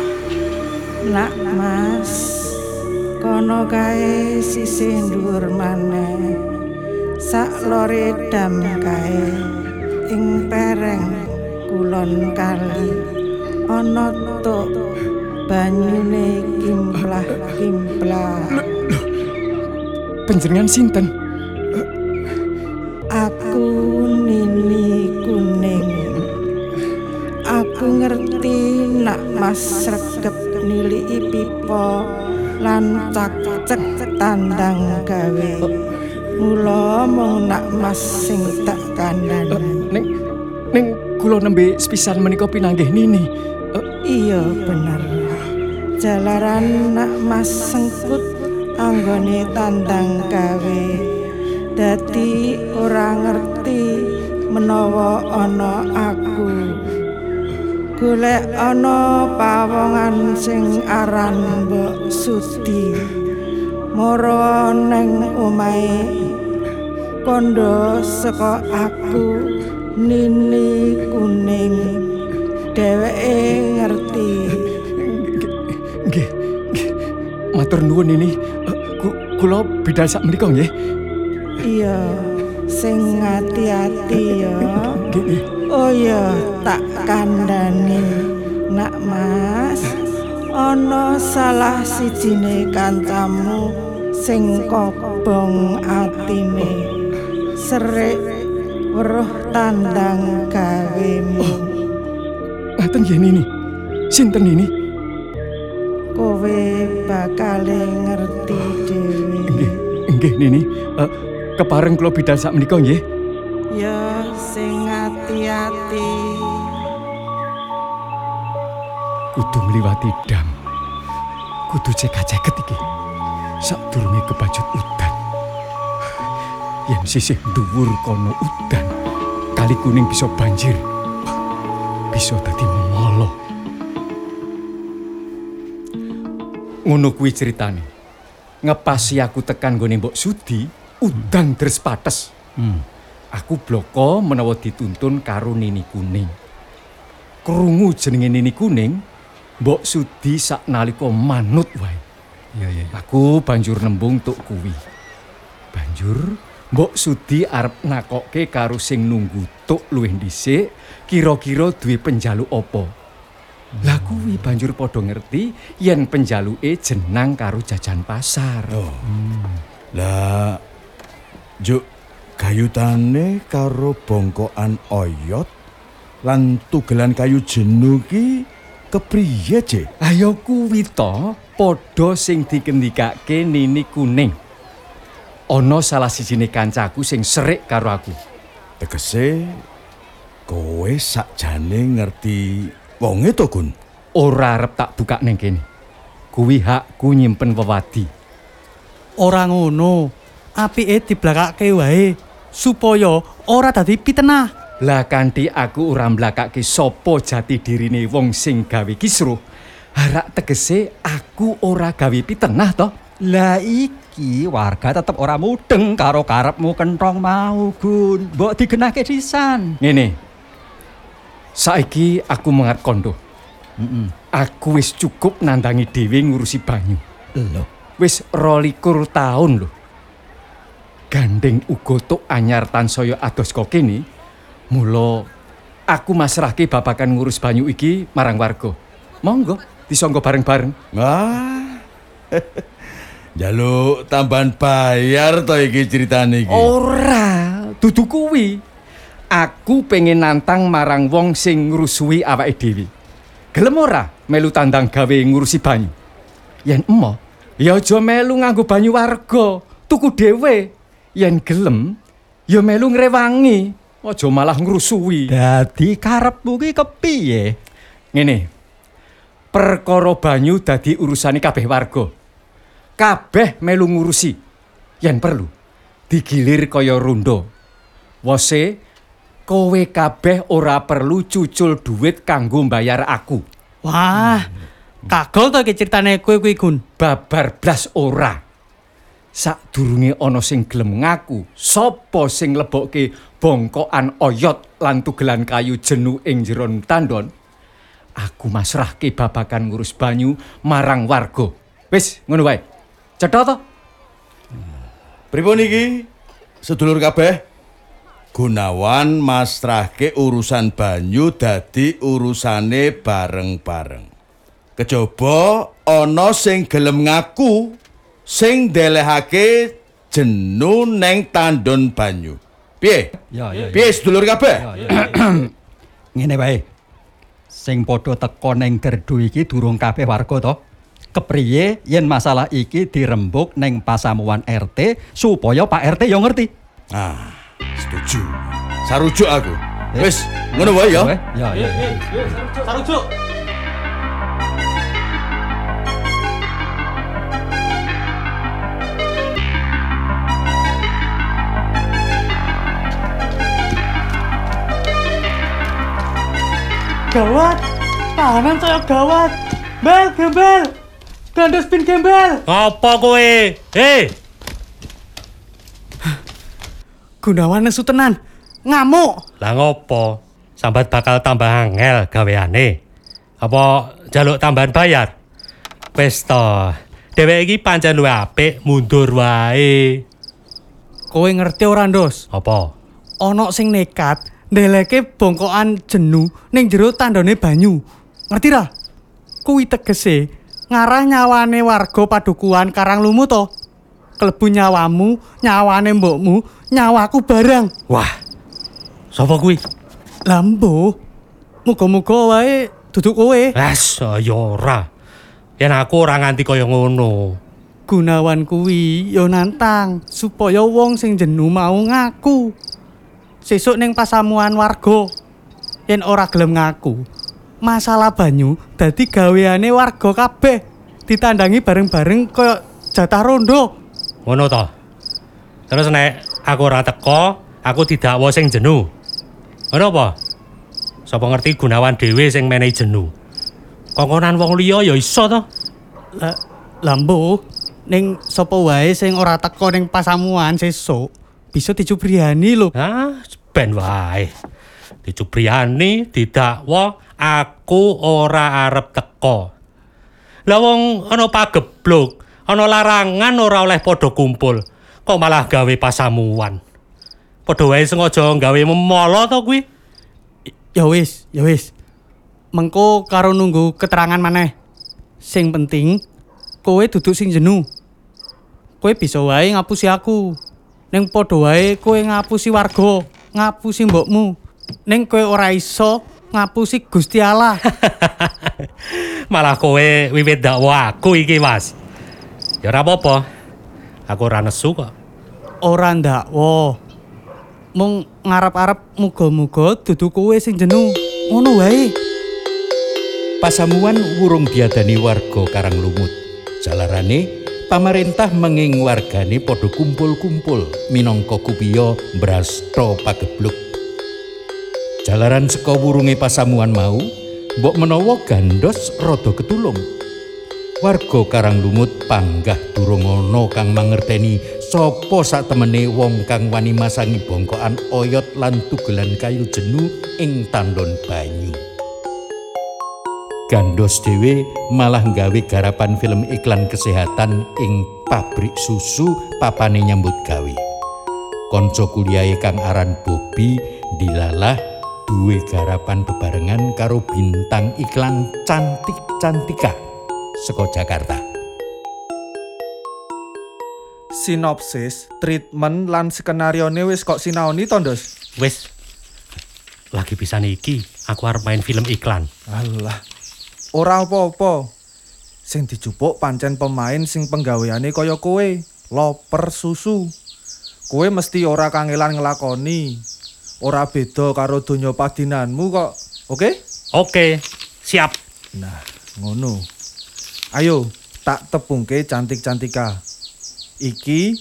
Nak Mas, kono kae sisih dhuwur maneh. Sak lore dam kae ing pereng kulon kali ana tok banyune kimplah-kimplah. Panjenengan sinten? Mas sing tak kandhani. Ning ning kula nembe sepisan menika pinanggih nini. Iya bener. Jalaran nak Mas sengkut anggone tandang gawe. Dadi ora ngerti menawa ana aku. Golek ana pawongan sing aran Mbok Sudi. Moro neng omahe kondo saka aku nini kuning dheweke ngerti Nggih. nggih. Matur nuwun ini. Eh, ku- Kula bidal sak menika nggih. iya sing ati-ati ya oh ya tak kandhani nak mas ana salah sijine kancamu sing kobong atine serik weruh tandang gawemu Ngaten nggih nini. Sinten ini? kowe bakal ngerti dhewe. Nggih, nggih Nini. Eh, kepareng kula bidal sak menika nggih. Ya sing ati-ati. Kudu ngliwati dam. Kudu cekak-ceket iki. Sadurunge kebajut udan. Yen sisih dhuwur kono udan, kali kuning bisa banjir. Bisa dadi molo. Ngono kuwi ceritane. Ngepasi aku tekan gone Mbok Sudi, udan deres pates. Aku bloko menawa dituntun karo Nini Kuning. Krungu jenenge Nini Kuning, Mbok Sudi sak nalika manut wae. Iya, iya. Aku banjur nembung tuk kuwi. Banjur Mbok Sudi arep nakokke karo sing nunggu tuk luwih dhisik, kira-kira duwe penjaluk apa. Lah kuwi banjur padha ngerti yen penjaluke jenang karo jajan pasar. Oh. Lah juk gayutane karo bongkokan oyot lan tugelan kayu jenu ki kepriye, Je? Ayo kuwi to padha sing dikendikake Nini Kuning. Ana salah sijine kancaku sing serik karo aku. Tegese kowe sakjane ngerti wonge to, Gun? Ora arep tak buka ning kene. Kuwi hakku nyimpen wewadi. Ora ngono. Apike diblakake wae supaya ora dadi pitenah. Lah kanthi aku ora mblakake sapa jati dirine wong sing gawe kisruh, harak tegese aku ora gawe pitenah to. Lah iki warga tetep ora mudeng karo karepmu kenthong mau, Gun. Mbok digenahke sisan. Ngene. Saiki aku mengat kondo. Aku wis cukup nandangi dhewe ngurusi banyu. Lho, Wis 22 taun lho. Gandeng uga tuk anyar tansaya ados kok kene. Mula aku masrahke babakan ngurus banyu iki marang warga. Monggo disangga bareng-bareng. Wah. (laughs) Jaluk tambahan bayar to iki ceritane iki. Ora, dudu kuwi. Aku pengen nantang marang wong sing ngrusuhi awake dhewe. Gelem ora melu tandang gawe ngurusi banyu? Yen emo, ya aja melu nganggo banyu warga, tuku dhewe. Yen gelem, ya melu ngrewangi, aja malah ngrusuhi. dadi karepmu ki kepiye? Ngene. Perkara banyu dadi urusane kabeh warga. Kabeh melu ngurusi. Yen perlu digilir kaya rondo. Wose kowe kabeh ora perlu cucul duit kanggo mbayar aku. Wah, kagol to iki ceritane kowe kuwi Gun. Babar blas ora. Sadurunge ana sing gelem ngaku sapa sing lebokke bongkokan oyot lan tugelan kayu jenu ing jero tandon, aku masrahke babakan ngurus banyu marang warga. Wis, ngono wae. Cetha to? Pripun iki? Sedulur kabeh. Gunawan masrahke urusan banyu dadi urusane bareng-bareng. Kejaba ana sing gelem ngaku sing ndelehake jenu neng tandon banyu. Piye? Ya, ya. ya. Piye sedulur kabeh? (clears throat) Ngene wae. Sing padha teka ning gerdu iki durung kabeh warga to. Kepriye yen masalah iki dirembuk ning pasamuan RT supaya Pak RT yo ngerti. Ah, setuju. Sarujuk aku. Wis, ngono wae ya. Weh, Ya, ya. ya. Gawat. Tahanan saya gawat. Bel, gembel. Gandos pin gembel. Apa kowe? Hei, Gunawan nesu tenan. Ngamuk. lah ngopo? Sambat bakal tambah angel gaweane. Apa jaluk tambahan bayar? Wis to. Dheweke iki pancen luwih apik mundur wae. Kowe ngerti ora, Ndos? Apa? Ana sing nekat ndeleke bongkokan jenu ning jero tandone banyu. Ngerti ra? Kuwi tegese ngarah nyawane warga padukuhan Karang Lumu to. Klebu nyawamu, nyawane mbokmu, nyawaku barang. Wah. Sapa kuwi? Lambo. Muga-muga wae duduk kowe. Las ya ora. Yen aku ora nganti kaya ngono. Gunawan kuwi yo nantang supaya wong sing jenu mau ngaku. Sesuk ning pasamuan warga yen ora gelem ngaku, masalah banyu dadi gaweane warga kabeh ditandangi bareng-bareng kaya jatah rondo. Ngono to. Terus nek aku ora teko, aku didakwa sing jenu. Ngono apa? Sapa ngerti Gunawan dhewe sing menehi jenu. Kongkonan wong liya ya iso to. Lah lambo ning sapa wae sing ora teko ning pasamuan sesuk bisa dicubriani lho. Ah, ben wae. Dicubriani, didakwa aku ora arep teko. Lah wong ana pagebluk, ana larangan ora oleh padha kumpul. Kok malah gawe pasamuan. Padha wae sengaja gawe memolo to kuwi. Ya wis, ya wis. Mengko karo nunggu keterangan maneh. Sing penting kowe duduk sing jenu. Kowe bisa wae ngapusi aku. Ning padha wae kowe ngapusi warga, ngapusi mbokmu. Ning kowe ora iso ngapusi Gusti Allah. (laughs) malah kowe wiwit dakwa aku iki, Mas. Ya ora apa-apa. Aku ora nesu kok. ora ndakwa. Mung ngarep-arep muga-muga dudu kowe sing jenu. Ngono wae. Pasamuan wurung diadani warga Karang Lumut. Jalarane pamarentah menging wargane padha kumpul-kumpul minangka kupiya mbrasta pagebluk. Jalaran saka wurunge pasamuan mau, mbok menawa gandos rada ketulung. Warga Karang Lumut panggah durung ana kang mangerteni sapa sak temene wong kang wani masangi bongkokan oyot lan tugelan kayu jenu ing tandon banyu. Gandos dhewe malah nggawe garapan film iklan kesehatan ing pabrik susu papane nyambut gawe. Kanca kuliahe kang aran Bobi dilalah duwe garapan bebarengan karo bintang iklan cantik-cantika saka Jakarta. sinopsis, treatment lan skenarione wis kok sinaoni to, Ndos? Wis. Lagi pisan iki, aku arep main film iklan. Alah. Ora apa-apa. Sing dijupuk pancen pemain sing penggaweane kaya kowe, loper susu. Kowe mesti ora kangelan ngelakoni. Ora beda karo donya padinanmu kok. Oke? Oke, siap. Nah, ngono. Ayo, tak tepungke cantik-cantika. Iki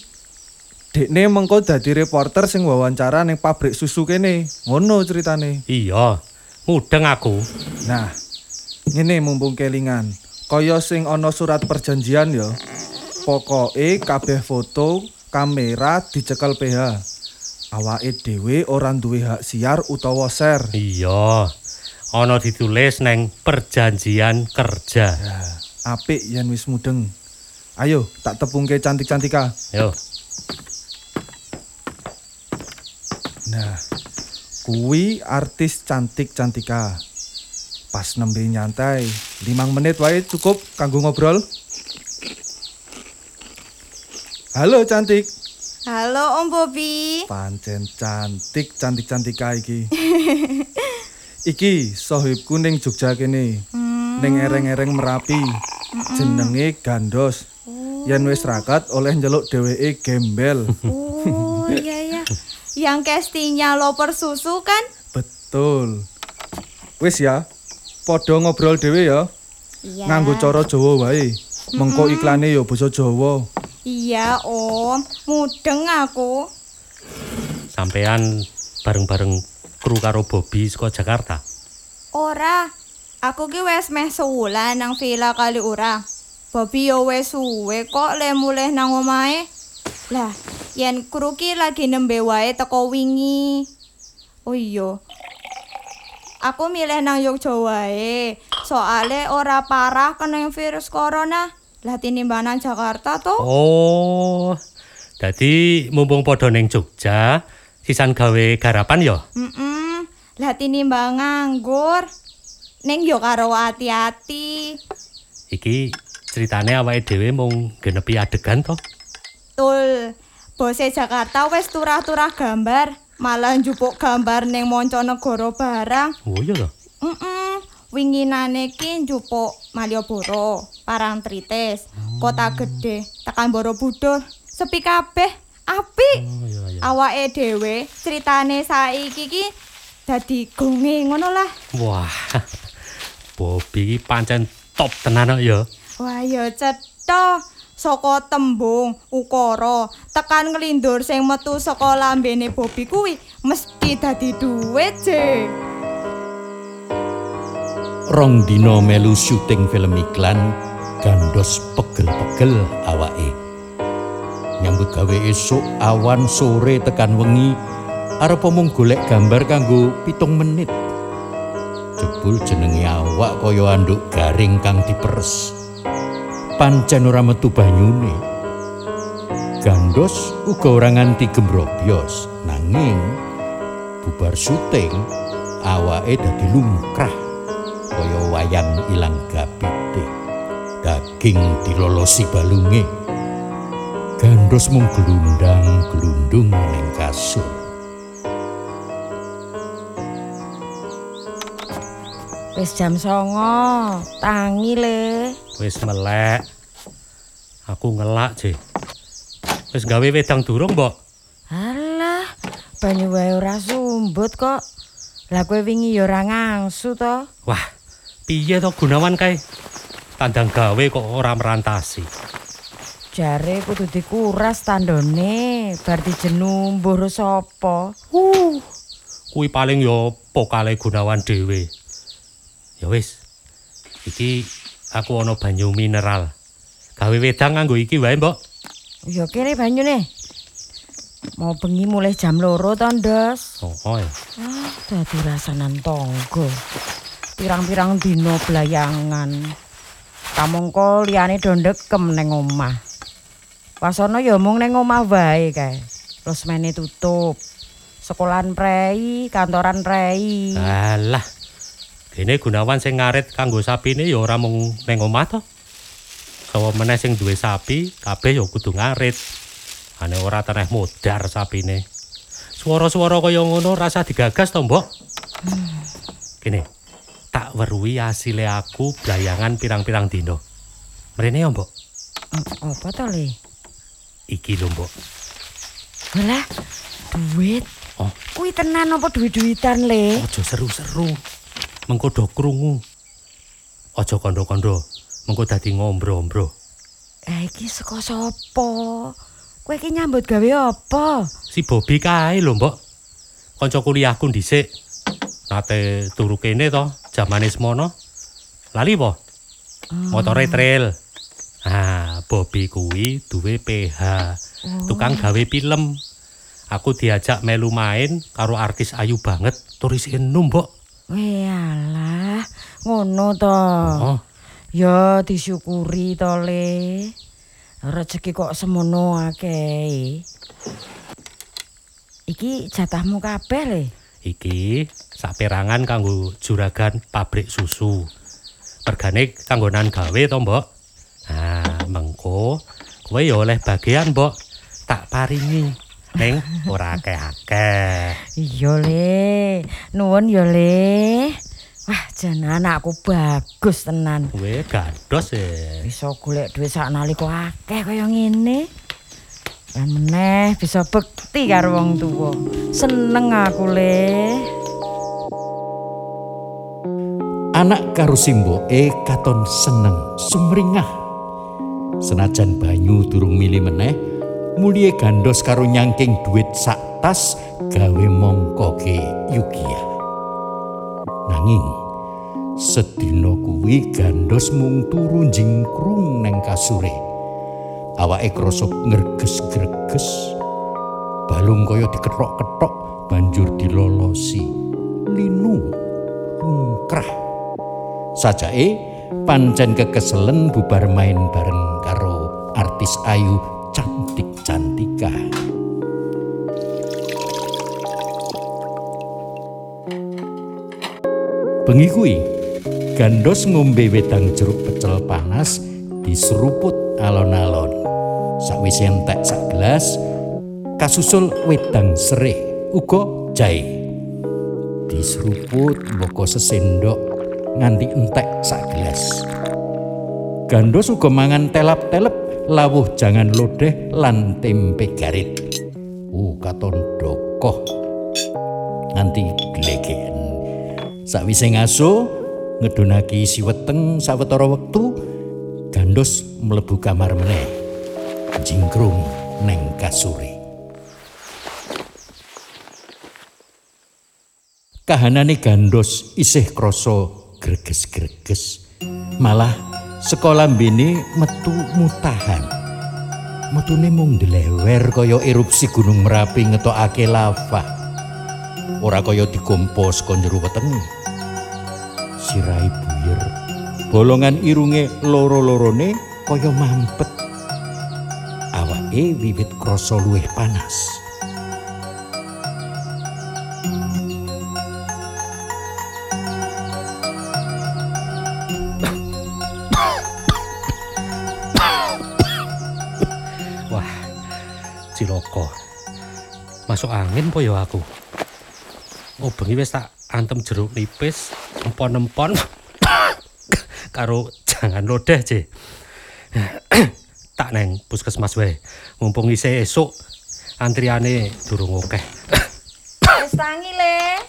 dekne mengko dadi reporter sing wawancara ning pabrik susu kene. Ngono ceritane. Iya, mudeng aku. Nah, ngene mumpung kelingan. Kaya sing ana surat perjanjian ya. Pokoke kabeh foto, kamera dicekel PH. Awake dhewe ora duwe hak siar utawa share. Iya. Ana ditulis neng perjanjian kerja. Apik yen wis mudeng. Ayo, tak tepungke cantik-cantika. Yo, Nah, kuwi artis cantik-cantika. Pas nembe nyantai, limang menit wae cukup kanggo ngobrol. Halo cantik, Halo Om Bobi. pancen cantik cantik-cantika iki. (laughs) iki sohibku ning Jogja kene. Ning ereng-ereng Merapi. Jenenge Gandos. Yen wis rakat oleh njeluk dheweke gembel. Oh iya ya. Yang castingnya loper susu kan? Betul. Wis ya. Padha ngobrol dhewe ya. Iya. Nganggo cara Jawa wae. Mengko iklane ya basa Jawa. Iya Om, mudeng aku. sampean bareng-bareng kru karo Bobby saka Jakarta. Ora, aku ki wes meh sewulan nang villa kali ora. Bobi yo wes suwe kok le mulih nang omahe. Lah, yen kru ki lagi nembe wae teko wingi. Oh iya. Aku milih nang Yogya wae. Soale ora parah kena virus corona. Lah tinimbang nang Jakarta to. Oh. Dadi mumpung padha ning Jogja, sisan gawe garapan ya. Mm Lah tinimbang nganggur. Ning yo karo ati-ati. Iki ceritane awake dhewe mung genepi adegan to. Tul. Bose Jakarta wis turah-turah gambar, malah njupuk gambar ning mancanegara barang. Oh iya to. Mm Winginane ki njupuk Malioboro, Parangtritis, Kota Gede, tekan Borobudur, sepi kabeh, apik. Awake dhewe critane saiki iki dadi gonge ngono lah. Wah. (laughs) Bobi iki pancen top tenan kok ya. Wah ya cetha saka tembung ukara tekan nglindur sing metu saka lambene Bobi kuwi mesti dadi dhuwit je. Rong dina melu syuting film iklan gandos pegel-pegel awake. Nyambut gawe esuk awan sore tekan wengi arep mung golek gambar kanggo pitung menit. Jebul jenenge awak kaya anduk garing kang diperes. Pancen ora metu banyune. Gandos uga ora nganti gembrobyos, nanging bubar syuting awake dadi lumkrah kaya wayang ilang gapite. Daging dilolosi balunge. Gandos mung glundang-glundung ning kasur. Wis jam songo, tangi le. Wis melek. Aku ngelak, Je. Wis gawe wedang durung, Mbok? Alah, banyu wae ora sumbut kok. Lah kowe wingi ya ora ngangsu to. Wah, piye to Gunawan kae? Tandang gawe kok ora merantasi. Jare kudu dikuras tandone, bar dijenumbuh sapa. Uh, kuwi paling ya pokale Gunawan dhewe. Ya wis. Iki aku ana banyu mineral. Gawe wedang nganggo iki wae, Mbok. Ya kene banyune. Mau bengi mulai jam loro to, Ndos. Oh, oh. Ah, dadi rasanan tonggo. Pirang-pirang dino blayangan. Kamangka liyane do ndekem ning omah. Wasana ya mung ning omah wae kae. Terus mene tutup. Sekolahan prei, kantoran prei. Alah. Kene Gunawan sing ngarit kanggo sapine ya ora mung ning omah to. Sawa meneh sing duwe sapi, kabeh ya kudu ngarit. Ane ora teneh modar sapine. Suara-suara kaya ngono rasa digagas to, Mbok? Kene. Tak weruhi asile aku blayangan pirang-pirang dino. Mrene ya, Mbok. Apa to, Le? Iki lho, Mbok. Walah, duit. Oh. Kuwi tenan apa duit-duitan, Le? Aja seru-seru. Mengko do krungu. Aja kandha-kandha. Mengko dadi ngombro-ombro. Eh iki saka sapa? Kowe iki nyambut gawe apa? Si Bobi kae lho, Mbok. Kanca kuliahku dhisik. Nate turu kene to, jamane semono. Lali po? Motore trail. Ah, Bobi kuwi duwe PH. Tukang gawe film. Aku diajak melu main karo artis ayu banget, turis enum, Mbok. Walah, ngono to. Oh, Ya disyukuri to, Le. Rezeki kok semono akeh. Iki jatahmu kabeh, Le. Iki saperangan kanggo juragan pabrik susu. Regane kanggonan gawe to, Mbok. Nah, mengko kowe ya oleh bagian, Mbok. Tak paringi. Ning ora akeh-akeh. Iya, Le. Nuwun ya, Le. Wah, jan anakku bagus tenan. Kowe gados e. Bisa golek dhuwit sak nalika akeh kaya ngene. Lan meneh bisa bekti karo wong tuwa. Seneng aku, Le. Anak karo simboke katon seneng sumringah. Senajan banyu durung milih meneh, mulie gandos karo nyangking duit sak tas gawe mongkoke Yukia. Nanging sedina kuwi gandos mung turu jingkrung neng kasure. Awake krasa ngreges-greges. Balung kaya diketok-ketok banjur dilolosi. Linu lumkrah. Sajake pancen kekeselen bubar main bareng karo artis ayu cantik-cantika. Bengi kuwi gandos ngombe wedang jeruk pecel panas diseruput alon-alon. Sakwise entek sak gelas kasusul wedang sereh uga jahe. Diseruput mboko sesendok nganti entek sak gelas. Gandos uga mangan telap-telep, lawuh jangan lodeh lan tempe garit. Uh, katon dokoh. Nganti glegeken. Sakwise ngaso, ngedunake isi weteng sawetara wektu, Gandos mlebu kamar meneh. Jingkrung neng kasure. Kahanane Gandos isih krasa greges-greges. Malah sekolah mbene metu mutahan. Metune mung delewer kaya erupsi Gunung Merapi ngetokake lava. Ora kaya dikompos kon jero wetenge. Sirai buyer. Bolongan irunge loro-lorone kaya mampet. Awake wiwit krasa luwih panas. Wah, ciloko. Masuk angin po ya aku. Oh, wis tak antem jeruk nipis, empon-empon. (coughs) Karo jangan lodeh, Je. Tak neng puskesmas wae. Mumpung isih esuk antriane durung akeh. Wis tangi le.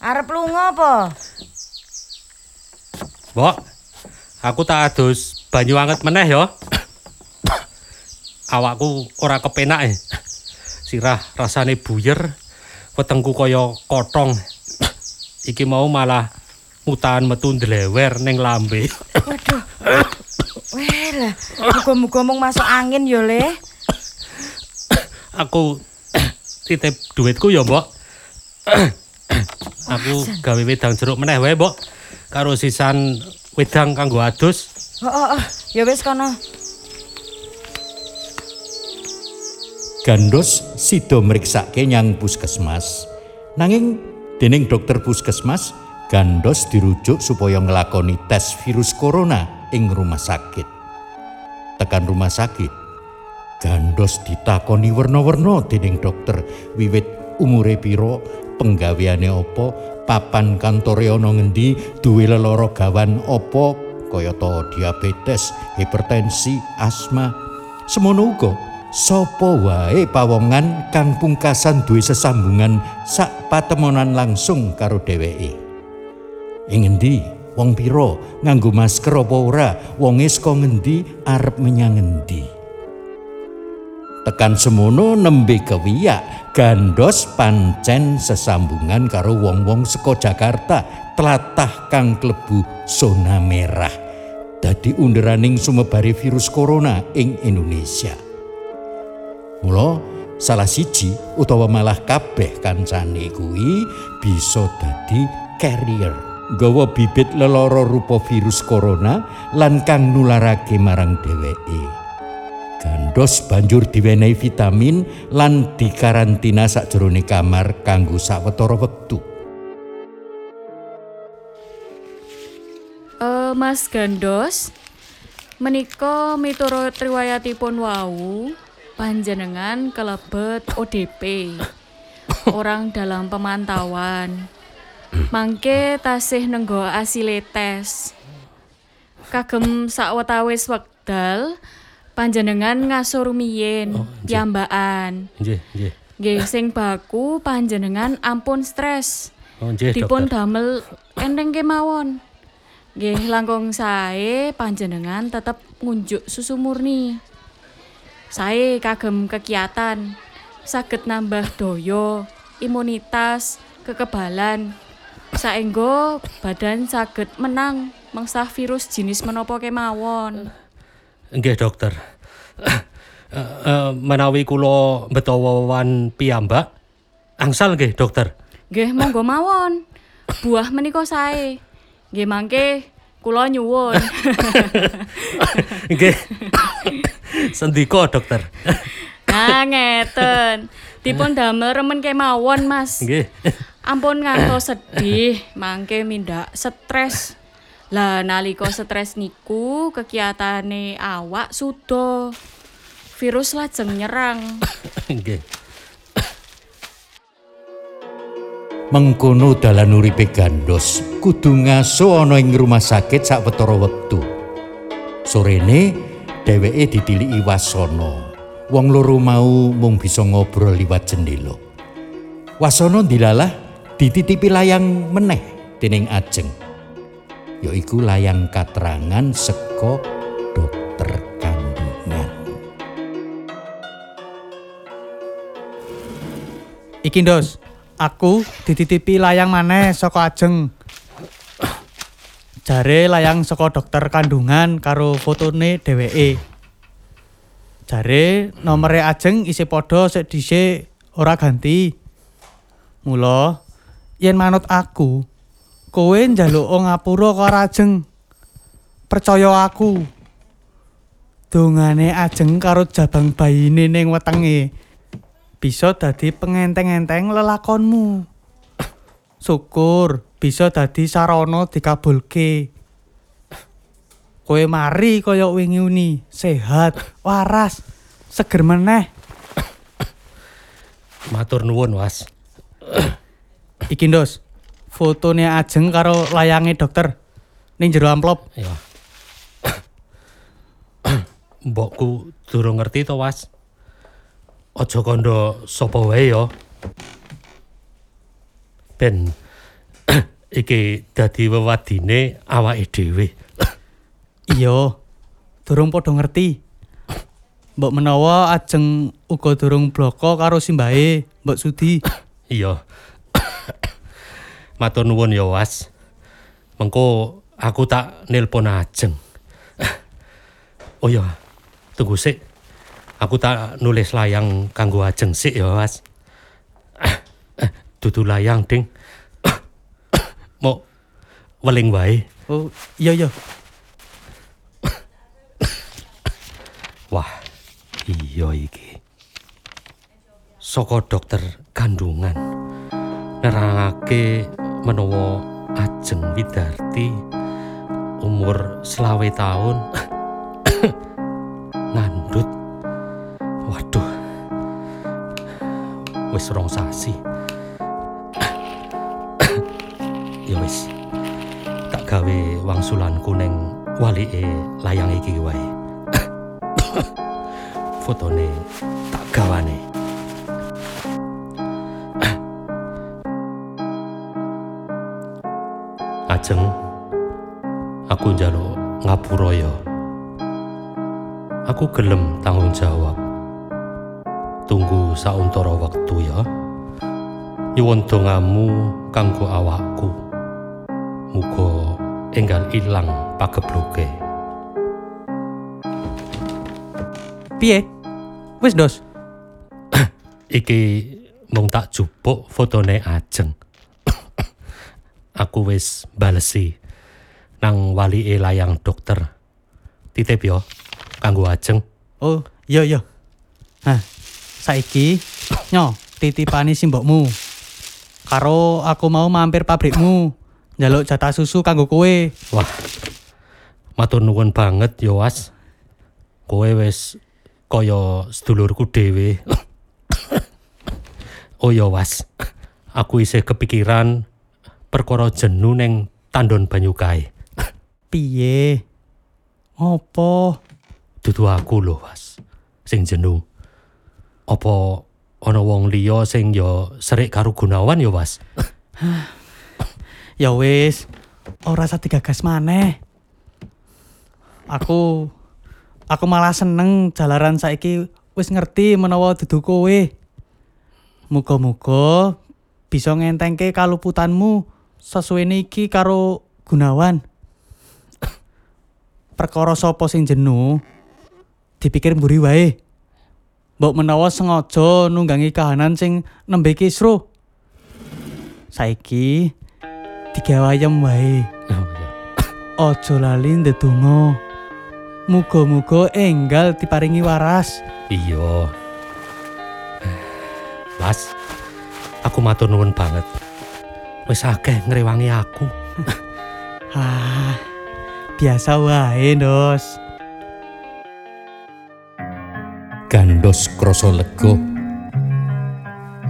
Arep lunga apa? Mbok, aku tak adus banyu anget meneh ya. Awakku ora kepenak e. Sirah rasane buyer, wetengku kaya kotong. Iki mau malah mutahan metu ndlewer ning lambe. Waduh. Weh lah, muga-muga mung masuk angin yo le. Aku (coughs) titip duitku ya, Mbok. (coughs) Aku gawe wedang jeruk meneh wae, Mbok. Karo sisan wedang kanggo adus. Oh, oh, oh. ya wis kono. Gandos sida mriksake nyang puskesmas. Nanging dening dokter puskesmas, Gandos dirujuk supaya nglakoni tes virus corona ing rumah sakit. Tekan rumah sakit, Gandos ditakoni werna-werna dening dokter wiwit umure pira, penggaweane apa, papan kantore ana ngendi, duwe lelara gawan apa, kayata diabetes, hipertensi, asma. Semono uga sapa wae pawongan kang pungkasan duwe sesambungan sak patemonan langsung karo dheweke. Ing endi wong pira nganggo masker apa ora, wonge saka ngendi arep menyang ngendi. Tekan semono nembe kewiyak, gandos pancen sesambungan karo wong-wong saka Jakarta, tlatah kang klebu zona merah. Dadi underaning sumebare virus corona ing Indonesia. Mula salah siji utawa malah kabeh kancane kuwi bisa dadi carrier. Gawa bibit lelara rupa virus corona lan kang nularake marang dheweke. Gandos banjur diwenehi vitamin lan dikarantina sakjroning kamar kanggo sawetara wektu. Eh, Mas Gandos, menika miturut riwayatipun wau, panjenengan kelebet ODP. (coughs) Orang dalam pemantauan. Mangke tasih nenggo asile tes. Kagem sawetawis wekdal panjenengan ngasur rumiyin piyambakan. Nggih, nggih. Nggih sing baku panjenengan ampun stres. Oh, nggih, Dipun dokter. damel enteng kemawon. Nggih langkung sae panjenengan tetep ngunjuk susu murni. Sae kagem kegiatan saged nambah daya, imunitas, kekebalan. Saengga badan saged menang mengsah virus jenis menapa kemawon. Nggih, dokter. Eh, eh, menawi kula betawawan piyambak, angsal nggih, dokter. Nggih monggo mawon. Buah menika sae. Nggih mangke kula nyuwun. (laughs) Nggih. Sendika, dokter. Nah ngeten. Dipun damel remen kemawon, Mas. Nggih. Ampun ngantos (coughs) sedih, mangke mindak stres. Lah nalika stres niku kegiatane awak sudo. Virus lajeng nyerang. (coughs) Nggih. (coughs) Mengkono dalan uripe Gandos kudu ngaso ana ing rumah sakit sawetara wektu. Sorene dheweke ditiliki Wasana. Wong loro mau mung bisa ngobrol liwat jendela. Wasana dilalah dititipi layang meneh dening Ajeng. Yaiku layang katrangan seko dokter kandungan. Iki Ndos, aku dititipi layang maneh saka Ajeng. Jare layang saka dokter kandungan karo fotone dheweke. Jare nomere Ajeng isih padha sik dhisik ora ganti. Mula yen manut aku, kowe njaluk ngapura karo Ajeng. Percaya aku. Dongane Ajeng karo jabang bayine ning wetenge. bisa dadi pengenteng-enteng lelakonmu. Syukur bisa dadi sarana dikabulke. Kowe mari kaya wingi uni, sehat, waras, seger meneh. Matur nuwun, Was. Iki Ndos, fotone Ajeng karo layange dokter ning jero amplop. Ya. (coughs) Mbokku durung ngerti to, Was. Aja kandha sapa wae ya. Ben (coughs) iki dadi wewadine awake dhewe. (coughs) Iya, durung padha ngerti. Mbok menawa Ajeng uga durung bloko karo simbahe, Mbok Sudi. Iya. Matur nuwun ya, Was. Mengko aku tak nelpon ajeng. (laughs) Oh iya, tunggu sik. Aku tak nulis layang kanggo ajeng sik ya, Was. (coughs) Dudu layang, Ding. (coughs) Mau weling wae. Oh, iya iya. (coughs) Wah, iya iki. Saka dokter kandungan nerangake menawa Ajeng Widarti umur selawe tahun (coughs) ngandut. Waduh. Wis rong sasi. (coughs) ya wis. Tak gawe wangsulanku ning walike layang iki wae. (coughs) fotone tak gawane. Ajeng, aku njaluk ngapura ya. Aku gelem tanggung jawab. Tunggu sauntara wektu ya. Nyuwun dongamu kanggo awakku. Muga enggal ilang pagebluke. Piye? Wis, Dos. (clears throat) Iki mung tak jupuk fotone Ajeng. Aku wis balesi nang walike layang dokter. Titip yo kanggo Ajeng. Oh, iya iya. Nah, saiki nyo titipane simbokmu. Karo aku mau mampir pabrikmu. Njaluk jatah susu kanggo kowe. Wah. Matur nuwun banget yo, Was. Kowe wis kaya sedulurku dhewe. (coughs) oh ya, Was. Aku isih kepikiran perkara jenu ning tandon banyu kae. Piye? Opo? Dudu aku lho, Was. Sing jenu. Apa ana wong liya sing ya serik karo Gunawan ya, Was? Ya wis, ora usah digagas maneh. Aku aku malah seneng jalaran saiki wis ngerti menawa dudu kowe. Muga-muga bisa ngentengke kaluputanmu sesuwene iki karo Gunawan. (coughs) Perkara sapa sing jenuh dipikir mburi wae. Mbok menawa sengaja nunggangi kahanan sing nembe kisruh. Saiki digawe ayem wae. (coughs) Aja lali ndedonga. Muga-muga enggal diparingi waras. Iya. Was, aku matur nuwun banget. Wis akeh ngrewangi aku. (laughs) Ah, biasa wae, Dos. Gandos krasa lega.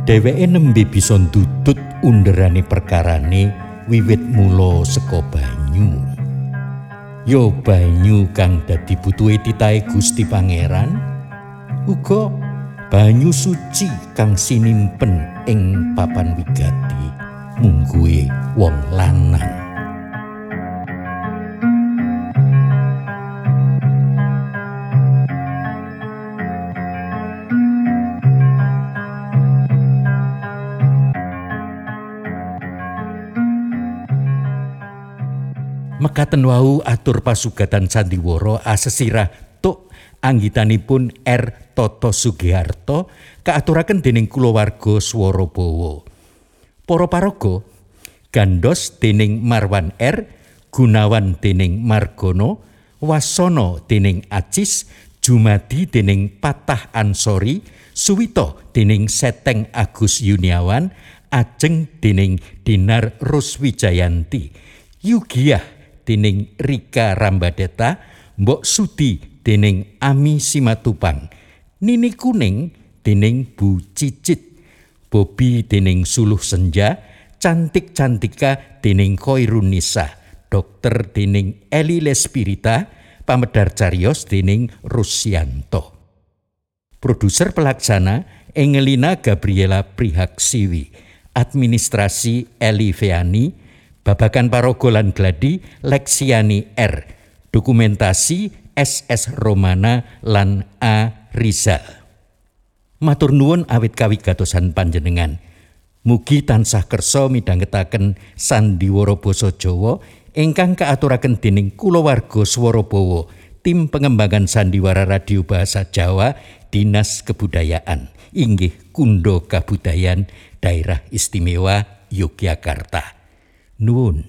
Dheweke nembe bisa ndudut underane perkarane wiwit mula saka banyu. Yo banyu kang dadi butuhe titahe Gusti Pangeran uga banyu suci kang sinimpen ing papan wigati mungguhe wong lanang. Mekaten wau atur pasugatan sandiwara asesirah tuk anggitanipun R Toto Sugiharto kaaturaken dening kulawarga Swarabawa. Para paraga gandos dening Marwan R, Gunawan dening Margono, Wasono dening Acis, Jumadi dening Patah Ansori, Suwito dening Seteng Agus Yuniawan, Ajeng dening Dinar Ruswijayanti, Yugiah dening Rika Rambadeta, Mbok Sudi dening Ami Simatupang, Nini Kuning dening Bu Cicit, Bobi dening Suluh Senja, Cantik Cantika dening Koirunisa, Dokter dening Eli Lespirita, Pamedar Carios dening Rusyanto. Produser pelaksana Engelina Gabriela Prihaksiwi, Administrasi Eli Feani, Babakan Paraga lan Gladi Leksiani R, Dokumentasi SS Romana lan A Rizal. Matur nuwun awit kawigatosan panjenengan. Mugi tansah kersa midhangetaken sandiwara basa Jawa ingkang kaaturaken dening kulawarga Swarabawa, tim pengembangan sandiwara radio bahasa Jawa, Dinas Kebudayaan, inggih Kundo Kabudayan, Daerah Istimewa Yogyakarta. Nuwun.